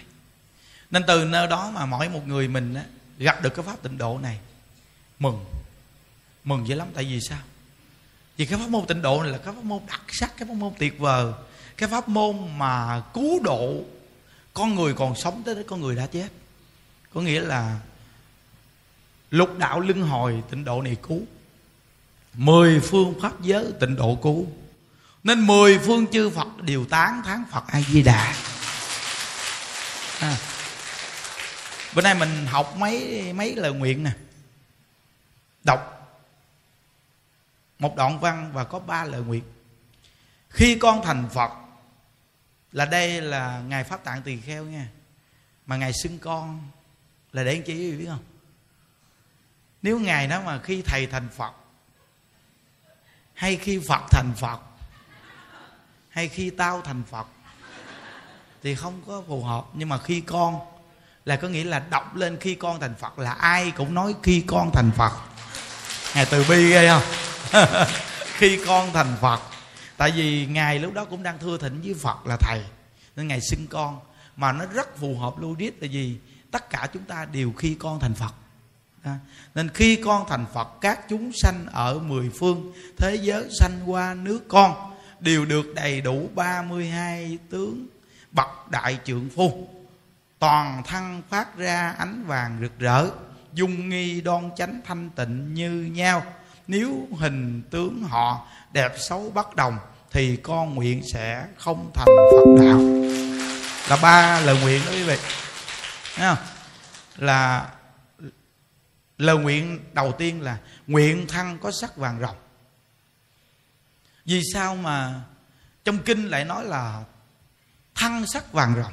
Nên từ nơi đó mà mỗi một người mình gặp được cái pháp tịnh độ này, Mừng. Mừng dữ lắm, tại vì sao? Vì cái pháp môn tịnh độ này là cái pháp môn đặc sắc, Cái pháp môn tuyệt vời, Cái pháp môn mà cứu độ Con người còn sống tới con người đã chết. Có nghĩa là Lục đạo luân hồi tịnh độ này cứu, Mười phương pháp giới tịnh độ cứu. Nên mười phương chư Phật đều tán thán Phật A-di-đà à. Bữa nay mình học mấy mấy lời nguyện nè. Đọc Một đoạn văn và có ba lời nguyện. Khi con thành Phật, Là đây là Ngài Pháp Tạng Tỳ Kheo nha. Mà Ngài xưng con Là để anh chị biết không? Nếu ngài đó mà khi thầy thành phật, hay khi phật thành phật, hay khi tao thành phật, thì không có phù hợp. Nhưng mà khi con là có nghĩa là đọc lên khi con thành phật là ai cũng nói khi con thành phật. Ngài từ bi ghê không? <laughs> Khi con thành phật. Tại vì ngài lúc đó cũng đang thưa thỉnh với phật là thầy. Nên ngài xưng con. Mà nó rất phù hợp logic là gì? Tất cả chúng ta đều khi con thành phật. À, nên khi con thành phật các chúng sanh ở mười phương thế giới sanh qua nước con đều được đầy đủ 32 tướng bậc đại trượng phu toàn thân phát ra ánh vàng rực rỡ, dung nghi đoan chánh thanh tịnh như nhau. Nếu hình tướng họ đẹp xấu bất đồng, thì con nguyện sẽ không thành phật đạo. Là ba lời nguyện đó quý vị. Thấy không? là lời nguyện đầu tiên là nguyện thân có sắc vàng rồng. Vì sao mà trong kinh lại nói là thân sắc vàng rồng?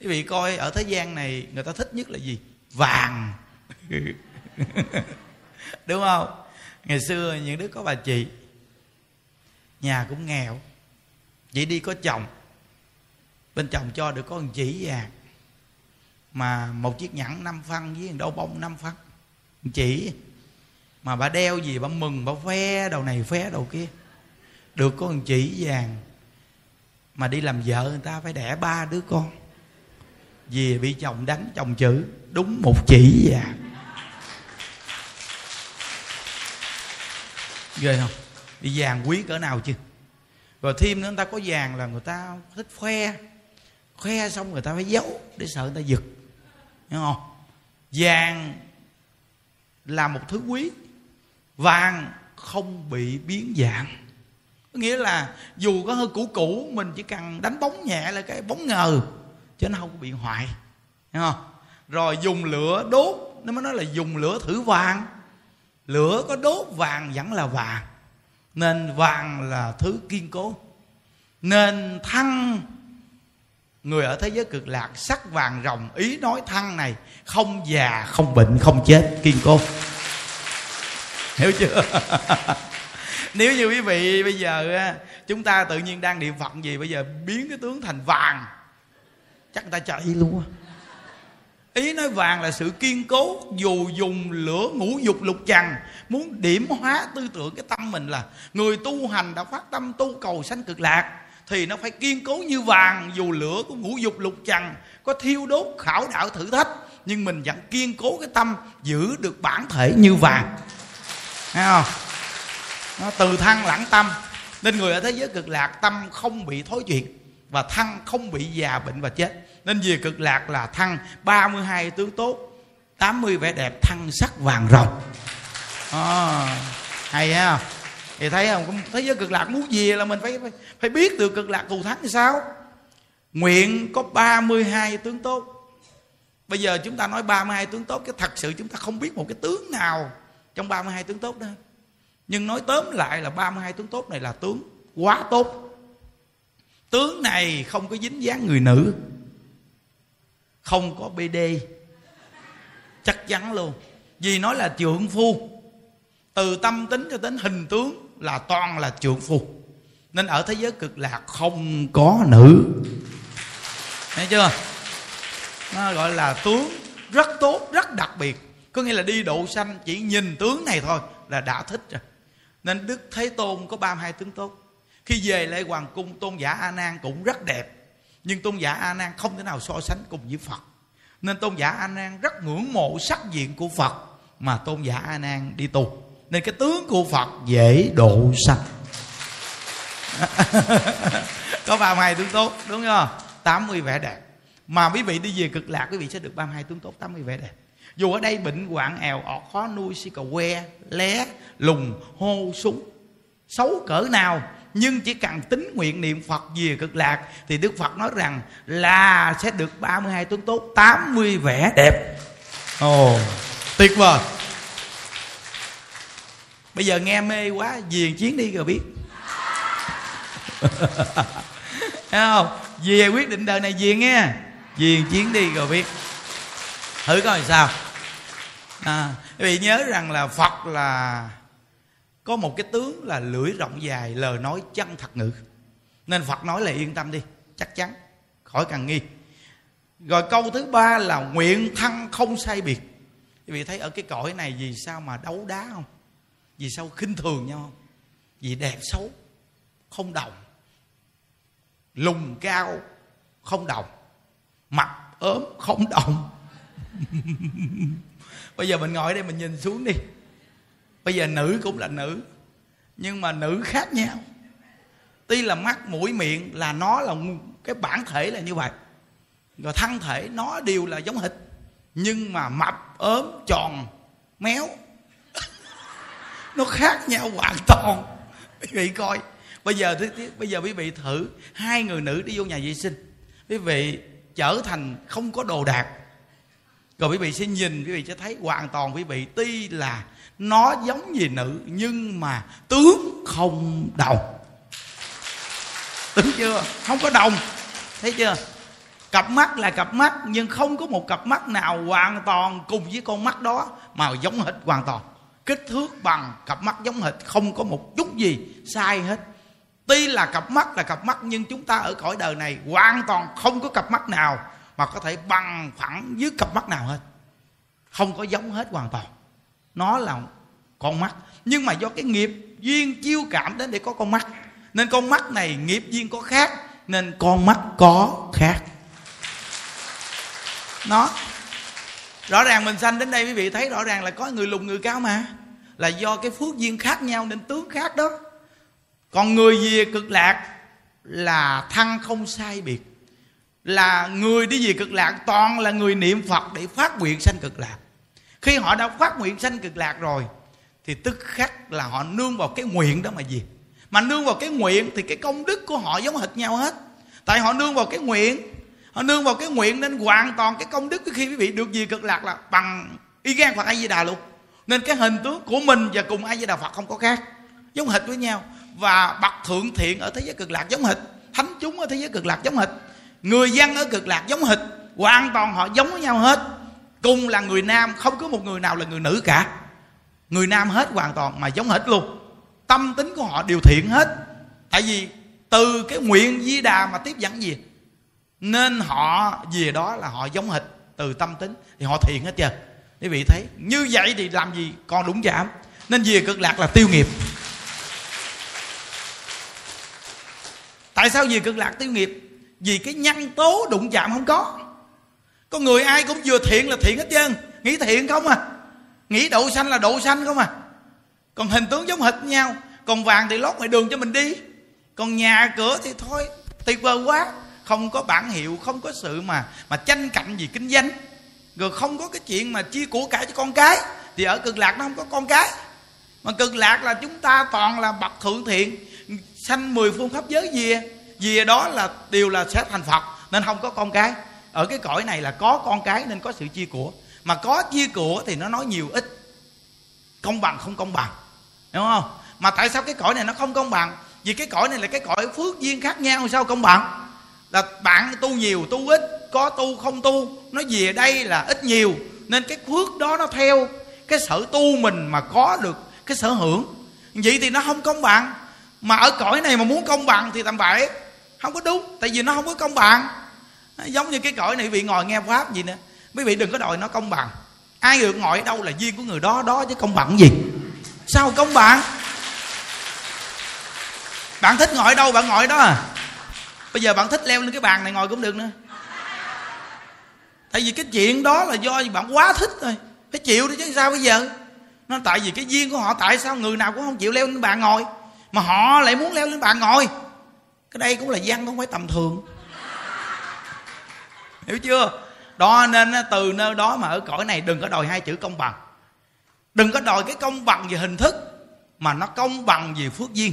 Quý vị coi ở thế gian này người ta thích nhất là gì? Vàng. <laughs> Đúng không? Ngày xưa những đứa có bà chị, nhà cũng nghèo, chỉ đi có chồng. Bên chồng cho được có một chỉ vàng, mà một chiếc nhẫn năm phân với đau bông năm phân. Chỉ. Mà bà đeo gì bà mừng, bà phe đầu này phe đầu kia. Được có một chỉ vàng, mà đi làm vợ người ta phải đẻ ba đứa con vì bị chồng đánh chồng chữ, đúng một chỉ vàng. Ghê không? Đi vàng quý cỡ nào chứ? Rồi thêm nữa, người ta có vàng là người ta thích khoe. Khoe xong người ta phải giấu để sợ người ta giật. Hiểu không? Vàng là một thứ quý. Vàng không bị biến dạng. Có nghĩa là dù có hơi cũ cũ, mình chỉ cần đánh bóng nhẹ là cái bóng ngờ chứ nó không có bị hoại hiểu không? Rồi dùng lửa đốt. Nó mới nói là dùng lửa thử vàng. Lửa có đốt vàng vẫn là vàng. Nên vàng là thứ kiên cố. Nên thăng. Người ở thế giới cực lạc sắc vàng rồng ý nói thăng này, không già, không bệnh, không chết, kiên cố. Hiểu chưa? <laughs> Nếu như quý vị bây giờ chúng ta tự nhiên đang niệm phật gì, bây giờ biến cái tướng thành vàng chắc người ta chạy luôn á. Ý nói vàng là sự kiên cố, dù dùng lửa ngũ dục lục trần muốn điểm hóa tư tưởng cái tâm mình là người tu hành đã phát tâm tu cầu sanh cực lạc, thì nó phải kiên cố như vàng, dù lửa của ngũ dục lục trần có thiêu đốt, khảo đạo thử thách, nhưng mình vẫn kiên cố cái tâm giữ được bản thể như vàng. Thấy không? Nó từ thăng lãng tâm, nên người ở thế giới cực lạc tâm không bị thối chuyển và thân không bị già bệnh và chết nên về cực lạc là thăng 32 tướng tốt 80 vẻ đẹp thăng sắc vàng rồng. À, hay ha. Thì thấy không? Thế giới cực lạc muốn về là mình phải phải, phải biết được cực lạc thù thắng như sao? Nguyện có 32 tướng tốt. Bây giờ chúng ta nói 32 tướng tốt cái thật sự chúng ta không biết một cái tướng nào trong 32 tướng tốt đó. Nhưng nói tóm lại là 32 tướng tốt này là tướng quá tốt. Tướng này không có dính dáng người nữ không có bd chắc chắn luôn. Vì nói là trượng phu. Từ tâm tính cho đến hình tướng là toàn là trượng phu. Nên ở thế giới cực lạc không có nữ. Thấy chưa? Nó gọi là tướng rất tốt, rất đặc biệt. Có nghĩa là đi độ sanh chỉ nhìn tướng này thôi là đã thích rồi. Nên đức thế tôn có 32 tướng tốt. Khi về lại hoàng cung, tôn giả a nan cũng rất đẹp nhưng tôn giả a nan không thể nào so sánh cùng với phật. Nên tôn giả a nan rất ngưỡng mộ sắc diện của phật, mà tôn giả a nan đi tu. Nên cái tướng của phật dễ độ sanh. <laughs> Có 32 tướng tốt, đúng không 80 vẻ đẹp. Mà quý vị đi về cực lạc, quý vị sẽ được 32 tướng tốt 80 vẻ đẹp. Dù ở đây bệnh hoạn, èo ọt, khó nuôi, si cà que, lé, lùng, hô, súng. Xấu cỡ nào nhưng chỉ cần tính nguyện niệm Phật về cực lạc thì Đức Phật nói rằng là sẽ được 32 tuấn tốt 80 vẻ đẹp. Ồ oh, tuyệt vời. Bây giờ nghe mê quá viền chiến đi rồi biết. <laughs> Thấy không? Về quyết định đời này viền nghe. Viền chiến đi rồi biết. Thử coi sao. À, quý vị nhớ rằng là phật là có một cái tướng là lưỡi rộng dài, lời nói chân thật ngữ. Nên phật nói là yên tâm đi, chắc chắn, khỏi cần nghi. Rồi câu thứ ba là nguyện thân không sai biệt. Quý vị thấy ở cái cõi này vì sao mà đấu đá không? Vì sao khinh thường nhau không? Vì đẹp xấu, không đồng. Lùng cao, không đồng. Mặt ốm, không đồng. <laughs> Bây giờ mình ngồi đây mình nhìn xuống đi bây giờ nữ cũng là nữ, nhưng mà nữ khác nhau. Tuy là mắt, mũi, miệng là nó là cái bản thể là như vậy. Rồi thân thể nó đều là giống hịch nhưng mà mập, ốm, tròn, méo, <laughs> nó khác nhau hoàn toàn. Quý vị coi, bây giờ bây giờ quý vị thử hai người nữ đi vô nhà vệ sinh. Quý vị trở thành không có đồ đạc rồi quý vị sẽ nhìn, quý vị sẽ thấy hoàn toàn quý vị, tuy là nó giống gì nữ, nhưng mà tướng không đồng. Đúng chưa? Không có đồng. Thấy chưa? Cặp mắt là cặp mắt, nhưng không có một cặp mắt nào hoàn toàn cùng với con mắt đó mà giống hệt hoàn toàn. Kích thước bằng cặp mắt giống hệt, không có một chút gì sai hết. Tuy là cặp mắt là cặp mắt, nhưng chúng ta ở cõi đời này hoàn toàn không có cặp mắt nào mà có thể bằng phẳng dưới cặp mắt nào hết. Không có giống hết hoàn toàn. Nó là con mắt. Nhưng mà do cái nghiệp duyên chiêu cảm đến để có con mắt. Nên con mắt này nghiệp duyên có khác, nên con mắt có khác. Nó, rõ ràng mình sanh đến đây quý vị thấy rõ ràng là có người lùn người cao mà. Là do cái phước duyên khác nhau nên tướng khác đó. Còn người về cực lạc là thăng không sai biệt là người đi về cực lạc, toàn là người niệm phật để phát nguyện sanh cực lạc. Khi họ đã phát nguyện sanh cực lạc rồi, thì tức khắc là họ nương vào cái nguyện đó mà gì? Mà nương vào cái nguyện thì cái công đức của họ giống hệt nhau hết. Tại họ nương vào cái nguyện, họ nương vào cái nguyện nên hoàn toàn cái công đức khi quý vị được gì cực lạc là bằng y gan phật a di đà luôn. Nên cái hình tướng của mình và cùng a di đà phật không có khác, giống hệt với nhau. Và bậc thượng thiện ở thế giới cực lạc giống hệt, thánh chúng ở thế giới cực lạc giống hệt người dân ở cực lạc giống hệt hoàn toàn họ giống với nhau hết. Cùng là người nam, không có một người nào là người nữ cả. Người nam hết hoàn toàn mà giống hết luôn. Tâm tính của họ đều thiện hết. Tại vì từ cái nguyện di đà mà tiếp dẫn gì, nên họ về đó là họ giống hệt từ tâm tính thì họ thiện hết chưa quý vị thấy, như vậy thì làm gì còn đúng giảm nên về cực lạc là tiêu nghiệp. Tại sao về cực lạc tiêu nghiệp? Vì cái nhân tố đụng chạm không có. Con người ai cũng vừa thiện là thiện hết trơn. Nghĩ thiện không à? Nghĩ độ xanh là độ xanh không à? Còn hình tướng giống hệt nhau. Còn vàng thì lót ngoài đường cho mình đi. Còn nhà cửa thì thôi tuyệt vời quá. Không có bản hiệu, không có sự mà mà tranh cạnh gì kinh doanh. Rồi không có cái chuyện mà chia của cải cho con cái. Thì ở cực lạc nó không có con cái. Mà cực lạc là chúng ta toàn là bậc thượng thiện, sanh mười phương pháp giới gì vì đó là đều là sẽ thành phật, nên không có con cái. Ở cái cõi này là có con cái nên có sự chia của. Mà có chia của thì nó nói nhiều ít. Công bằng không công bằng, đúng không? Mà tại sao cái cõi này nó không công bằng? Vì cái cõi này là cái cõi phước duyên khác nhau, sao công bằng? Là bạn tu nhiều, tu ít, có tu không tu, nó về đây là ít nhiều. Nên cái phước đó nó theo cái sở tu mình mà có được cái sở hưởng. Vậy thì nó không công bằng. Mà ở cõi này mà muốn công bằng thì tầm bậy không có đúng, tại vì nó không có công bằng. Giống như cái cõi này quý vị ngồi nghe pháp gì nữa quý vị đừng có đòi nó công bằng. Ai được ngồi ở đâu là duyên của người đó đó chứ công bằng gì? Sao công bằng? Bạn thích ngồi ở đâu, bạn ngồi đó à? Bây giờ bạn thích leo lên cái bàn này ngồi cũng được nữa. Tại vì cái chuyện đó là do bạn quá thích rồi phải chịu đi chứ sao bây giờ? Nó tại vì cái duyên của họ, tại sao người nào cũng không chịu leo lên bàn ngồi? Mà họ lại muốn leo lên bàn ngồi cái đây cũng là văn, không phải tầm thường. Hiểu chưa? Đó nên từ nơi đó mà ở cõi này đừng có đòi hai chữ công bằng. Đừng có đòi cái công bằng về hình thức, mà nó công bằng về phước duyên.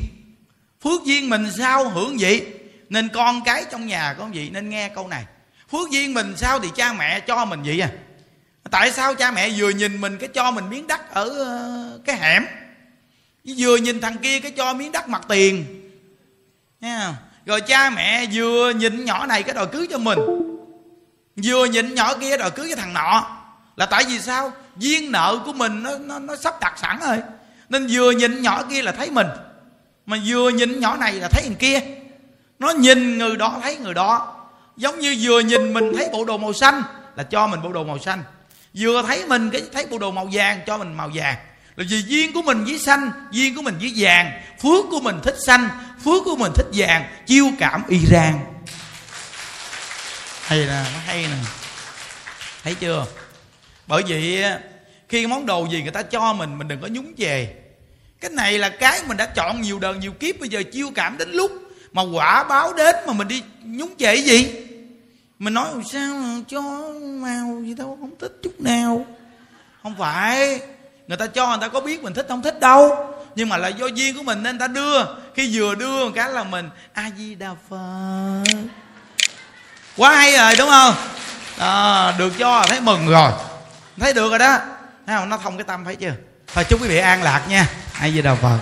Phước duyên mình sao hưởng vậy? Nên con cái trong nhà có gì nên nghe câu này. Phước duyên mình sao thì cha mẹ cho mình vậy à? Tại sao cha mẹ vừa nhìn mình cái cho mình miếng đất ở ờ, cái hẻm, vừa nhìn thằng kia cái cho miếng đất mặt tiền? Nha. rồi cha mẹ vừa nhìn nhỏ này cái đòi cưới cho mình. Vừa nhìn nhỏ kia đòi cưới cái thằng nọ. Là tại vì sao? Duyên nợ của mình nó nó, nó sắp đặt sẵn rồi. Nên vừa nhìn nhỏ kia là thấy mình. Mà vừa nhìn nhỏ này là thấy thằng kia. Nó nhìn người đó thấy người đó. Giống như vừa nhìn mình thấy bộ đồ màu xanh là cho mình bộ đồ màu xanh. Vừa thấy mình cái thấy bộ đồ màu vàng cho mình màu vàng. Là vì duyên của mình với xanh duyên của mình với vàng. Phước của mình thích xanh phước của mình thích vàng, chiêu cảm iran. Hay nè, nó hay nè. Thấy chưa? Bởi vậy khi món đồ gì người ta cho mình mình đừng có nhúng về cái này là cái mình đã chọn nhiều đời, nhiều kiếp, bây giờ chiêu cảm đến lúc mà quả báo đến mà mình đi nhúng về gì? Mình nói sao cho màu gì đâu, không thích chút nào. Không phải. Người ta cho người ta có biết mình thích, không thích đâu nhưng mà là do duyên của mình nên ta đưa. Khi vừa đưa một cái là mình a di đà phật. Quá hay rồi đúng không? À, được cho thấy mừng rồi. Thấy được rồi đó. Thấy không? Nó thông cái tâm phải chưa? Thôi chúc quý vị an lạc nha. A di đà phật.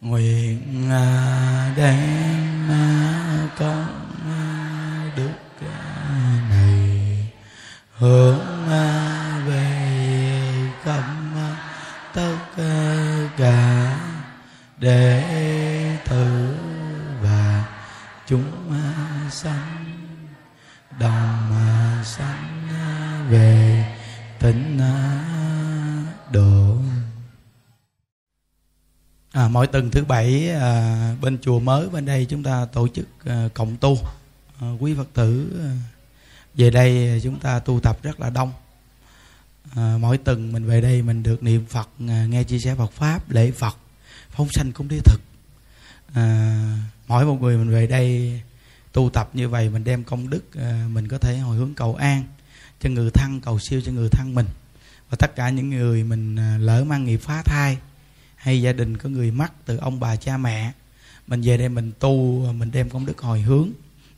Nguyện đem à, công đức này hướng à, cả đệ tử và chúng sanh đồng sanh về tịnh độ. À, mỗi tuần thứ bảy à, bên chùa mới bên đây chúng ta tổ chức à, cộng tu. À, quý phật tử à, về đây chúng ta tu tập rất là đông à, mỗi tuần mình về đây mình được niệm phật à, nghe chia sẻ phật pháp lễ phật phóng sanh cũng đi thực. À, mỗi một người mình về đây tu tập như vậy mình đem công đức à, mình có thể hồi hướng cầu an cho người thân cầu siêu cho người thân mình. Và tất cả những người mình à, lỡ mang nghiệp phá thai hay gia đình có người mắc từ ông bà cha mẹ mình về đây mình tu à, mình đem công đức hồi hướng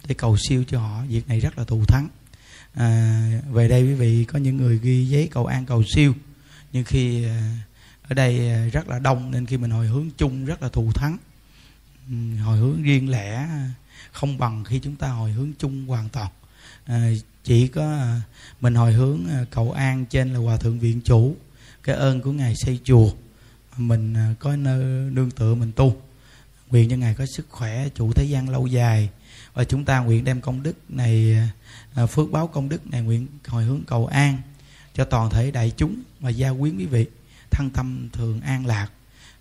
để cầu siêu cho họ. Việc này rất là thù thắng à, về đây quý vị có những người ghi giấy cầu an cầu siêu nhưng khi à, ở đây à, rất là đông nên khi mình hồi hướng chung rất là thù thắng. Hồi hướng riêng lẻ à, không bằng khi chúng ta hồi hướng chung hoàn toàn. À, chỉ có à, mình hồi hướng à, cầu an trên là hòa thượng viện chủ cái ơn của ngài xây chùa. Mình à, có nơi nương tựa mình tu. Nguyện cho ngài có sức khỏe chủ thế gian lâu dài. Và chúng ta nguyện đem công đức này à, À, phước báo công đức này nguyện hồi hướng cầu an cho toàn thể đại chúng và gia quyến quý vị thân tâm thường an lạc.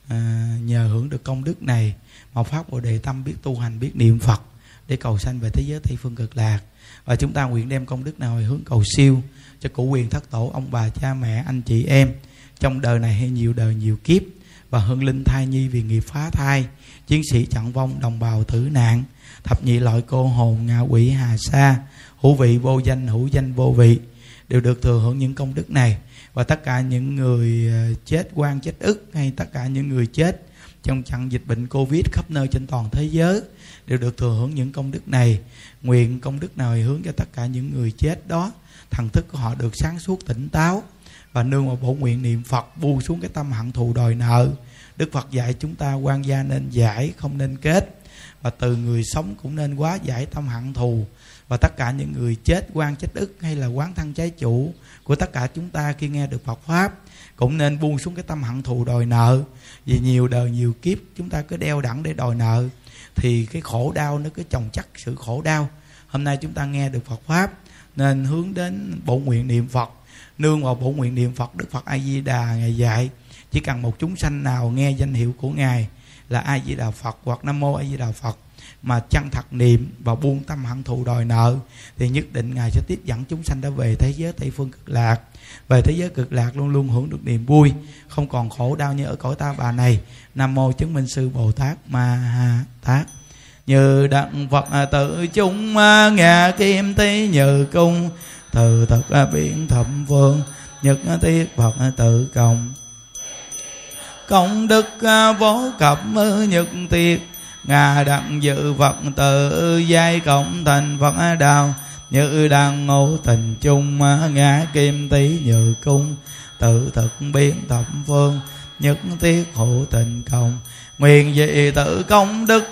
À, nhờ hưởng được công đức này mà pháp bồ đề tâm biết tu hành biết niệm phật để cầu sanh về thế giới tây phương cực lạc. Và chúng ta nguyện đem công đức nào hồi hướng cầu siêu cho cụ quyền thất tổ ông bà cha mẹ anh chị em. Trong đời này hay nhiều đời nhiều kiếp và hương linh thai nhi vì nghiệp phá thai chiến sĩ chặn vong đồng bào tử nạn thập nhị loại cô hồn ngạ quỷ hà sa hữu vị, vô danh, hữu danh, vô vị, đều được thừa hưởng những công đức này. Và tất cả những người ờ, chết quan chết ức, hay tất cả những người chết trong trận dịch bệnh covid khắp nơi trên toàn thế giới, đều được thừa hưởng những công đức này. Nguyện công đức nào hướng cho tất cả những người chết đó. Thần thức của họ được sáng suốt, tỉnh táo. Và nương vào bổ nguyện niệm phật bu xuống cái tâm hận thù đòi nợ. Đức phật dạy chúng ta quan gia nên giải, không nên kết. Và từ người sống cũng nên quá giải tâm hận thù và tất cả những người chết quan chết ức hay là quán thân trái chủ của tất cả chúng ta khi nghe được Phật pháp cũng nên buông xuống cái tâm hận thù đòi nợ. Vì nhiều đời nhiều kiếp chúng ta cứ đeo đẳng để đòi nợ thì cái khổ đau nó cứ chồng chất sự khổ đau. Hôm nay chúng ta nghe được Phật pháp nên hướng đến bộ nguyện niệm Phật. Nương vào bộ nguyện niệm Phật, Đức Phật A Di Đà ngài dạy. Chỉ cần một chúng sanh nào nghe danh hiệu của ngài là A Di Đà Phật hoặc Nam Mô A Di Đà Phật mà chân thật niệm và buông tâm hận thù đòi nợ, thì nhất định ngài sẽ tiếp dẫn chúng sanh đã về thế giới tây phương cực lạc. Về thế giới cực lạc luôn luôn hưởng được niềm vui, không còn khổ đau như ở cõi ta bà này. Nam mô chứng minh sư bồ tát ma ha tát. Như đặng phật à, tự chúng à, ngà kim tí như cung, từ thật biển à, thẩm phương nhật tiết phật tự cộng công đức vô cập nhật tiết ngà đặng dự phật tự giai cộng thành phật đạo như đang ngộ tình chung, ngã kim tý như cung. Tự thực biến thập phương, nhất thiết hộ tình công nguyện dị tự công đức,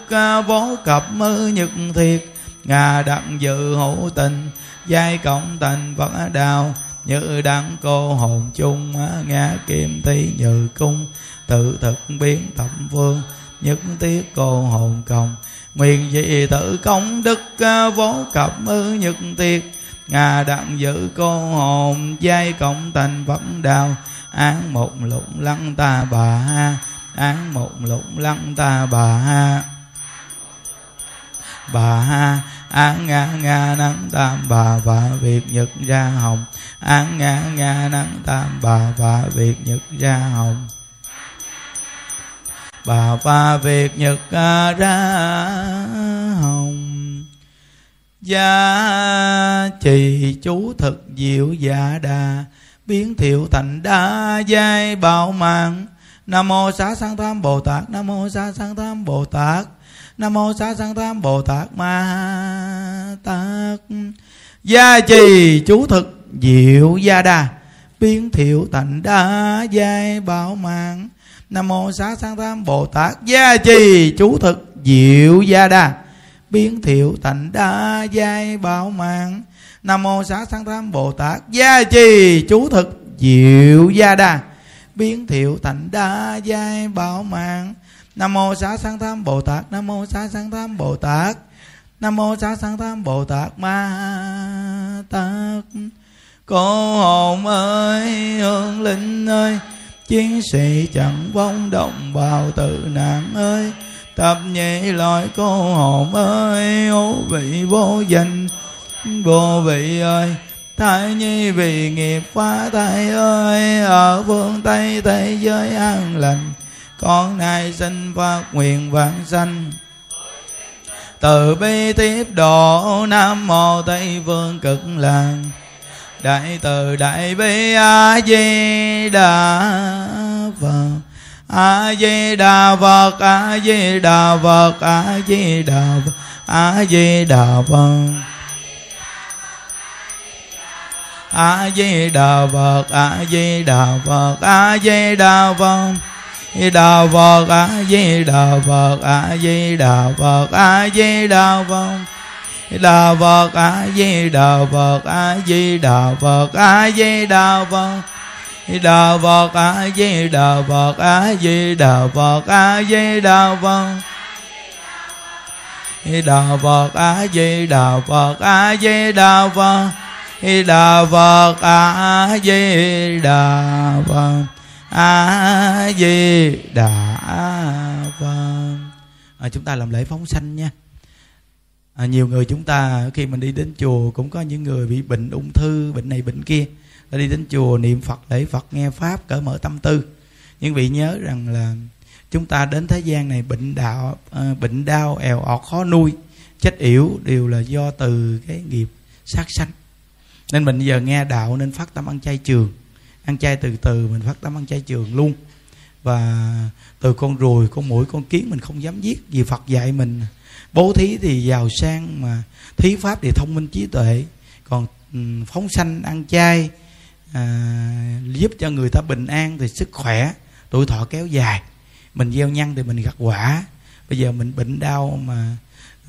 vô cập nhật thiệt ngà đặng dự hộ tình, giai cộng thành phật đạo như đăng cô hồn chung, ngã kim tý như cung. Tự thực biến thập phương nhất tiết cô hồn công nguyện dị tự công đức à, vô cập ư nhất tiết ngà đặng giữ cô hồn, giai cộng thành phật đạo án một lụng lăng ta bà. Ha án một lụng lăng ta bà. Ha bà ha án nga nga nắng tam bà và việt nhật ra hồng. Án nga nga nắng tam bà và việt nhật ra hồng bà và việt nhật à, ra hồng. Gia trì chú thực diệu dạ đà, biến thiệu thành đa giai bảo mạng. Nam mô xá sanh tham bồ tát, nam mô xá sanh tham bồ tát, nam mô xá sanh tham bồ tát ma tát. Gia trì chú thực diệu gia đà, biến thiệu thành đa giai bảo mạng nam mô xá sanh tam bồ tát gia trì. Chú thực diệu gia đa. Biến thiệu thành đa giai bảo mạng. Nam mô xá sanh tam bồ tát gia trì. Chú thực diệu gia đa. Biến thiệu thành đa giai bảo mạng. Nam mô xá sanh tam bồ tát. Nam mô xá sanh tam bồ tát. Nam mô xá sanh tam bồ tát ma tát. Cô hồn ơi, hương linh ơi chiến sĩ chẳng vong động vào tự nạn ơi. Tập nhị loại cô hồn ơi. Ô vị vô danh, vô vị ơi. Thái nhi vì nghiệp phá thai ơi. Ở phương Tây, thế giới an lành. Con nay sinh phát nguyện vạn sanh. Từ bi tiếp độ, Nam Mô Tây Phương Cực Lạc Đại từ Đại Bi A Di Đà Phật A Di Đà Phật A Di Đà Phật A Di Đà Phật A Di Đà Phật a di đà phật a di đà phật a di đà phật đà phật a di đà phật a di đà phật a di đà phật đà phật a di đà phật a di đà phật a di đà phật đà phật a di đà phật a di đà phật a di đà phật đà phật a di đà phật a di đà phật đà phật a di đà phật a di đà phật à, chúng ta làm lễ phóng sanh nha à, nhiều người chúng ta khi mình đi đến chùa cũng có những người bị bệnh ung thư bệnh này bệnh kia. Ta đi đến chùa niệm phật lễ phật nghe pháp cởi mở tâm tư. Nhưng vị nhớ rằng là chúng ta đến thế gian này bệnh đạo à, bệnh đau èo ọt khó nuôi chết yểu đều là do từ cái nghiệp sát sanh. Nên mình giờ nghe đạo nên phát tâm ăn chay trường. Ăn chay từ từ mình phát tâm ăn chay trường luôn. Và từ con ruồi con mũi con kiến mình không dám giết vì phật dạy mình bố thí thì giàu sang mà thí pháp thì thông minh trí tuệ. Còn ừ, phóng sanh ăn chay à, giúp cho người ta bình an thì sức khỏe tuổi thọ kéo dài. Mình gieo nhân thì mình gặt quả. Bây giờ mình bệnh đau mà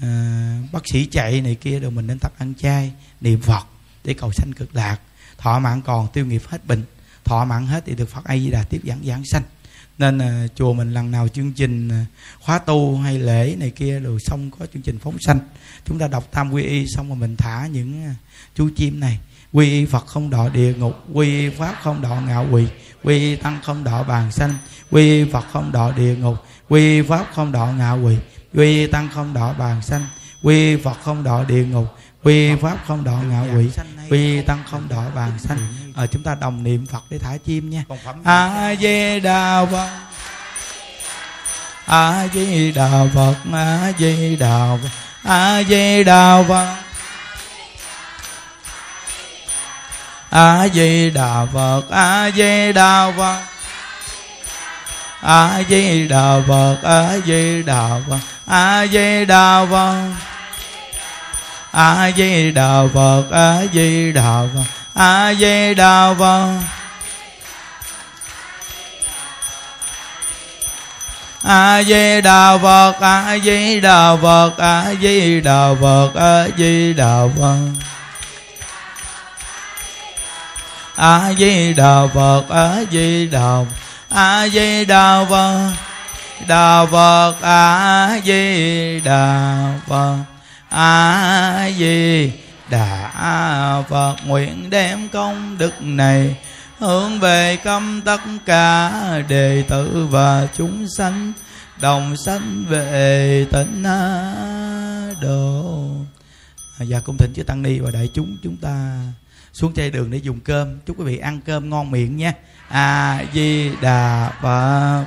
à, bác sĩ chạy này kia rồi mình nên tập ăn chay niệm phật để cầu sanh cực lạc. Thọ mạng còn tiêu nghiệp hết bệnh. Thọ mạng hết thì được phật a di đà tiếp giảng giảng sanh nên uh, chùa mình lần nào chương trình uh, khóa tu hay lễ này kia rồi xong có chương trình phóng sanh chúng ta đọc tam quy y xong rồi mình thả những uh, chú chim này quy y phật không đọa địa ngục quy y pháp không đọa ngạo quỷ quy y tăng không đọa bàn sanh quy y phật không đọa địa ngục quy y pháp không đọa ngạo quỷ quy y tăng không đọa bàn sanh quy y phật không đọa địa ngục quy pháp không đọa ngạo quỷ quy tăng không đọa bàn sanh ờ, chúng ta đồng niệm phật để thả chim nha a di đà phật a di đà phật a di đà phật a di đà phật a di đà phật a di đà phật a di đà phật a di đà phật a di đà phật a di đà phật a di đà phật a di đà phật a di đà phật a di đà phật a di đà phật a di đà phật a di đà phật a di đà a di đà phật đà phật a di đà phật a di đà phật nguyện đem công đức này hướng về công tất cả đệ tử và chúng sanh đồng sanh về tịnh độ. À, dạ cung thỉnh chư tăng ni và đại chúng chúng ta xuống chay đường để dùng cơm. Chúc quý vị ăn cơm ngon miệng nha a di đà phật.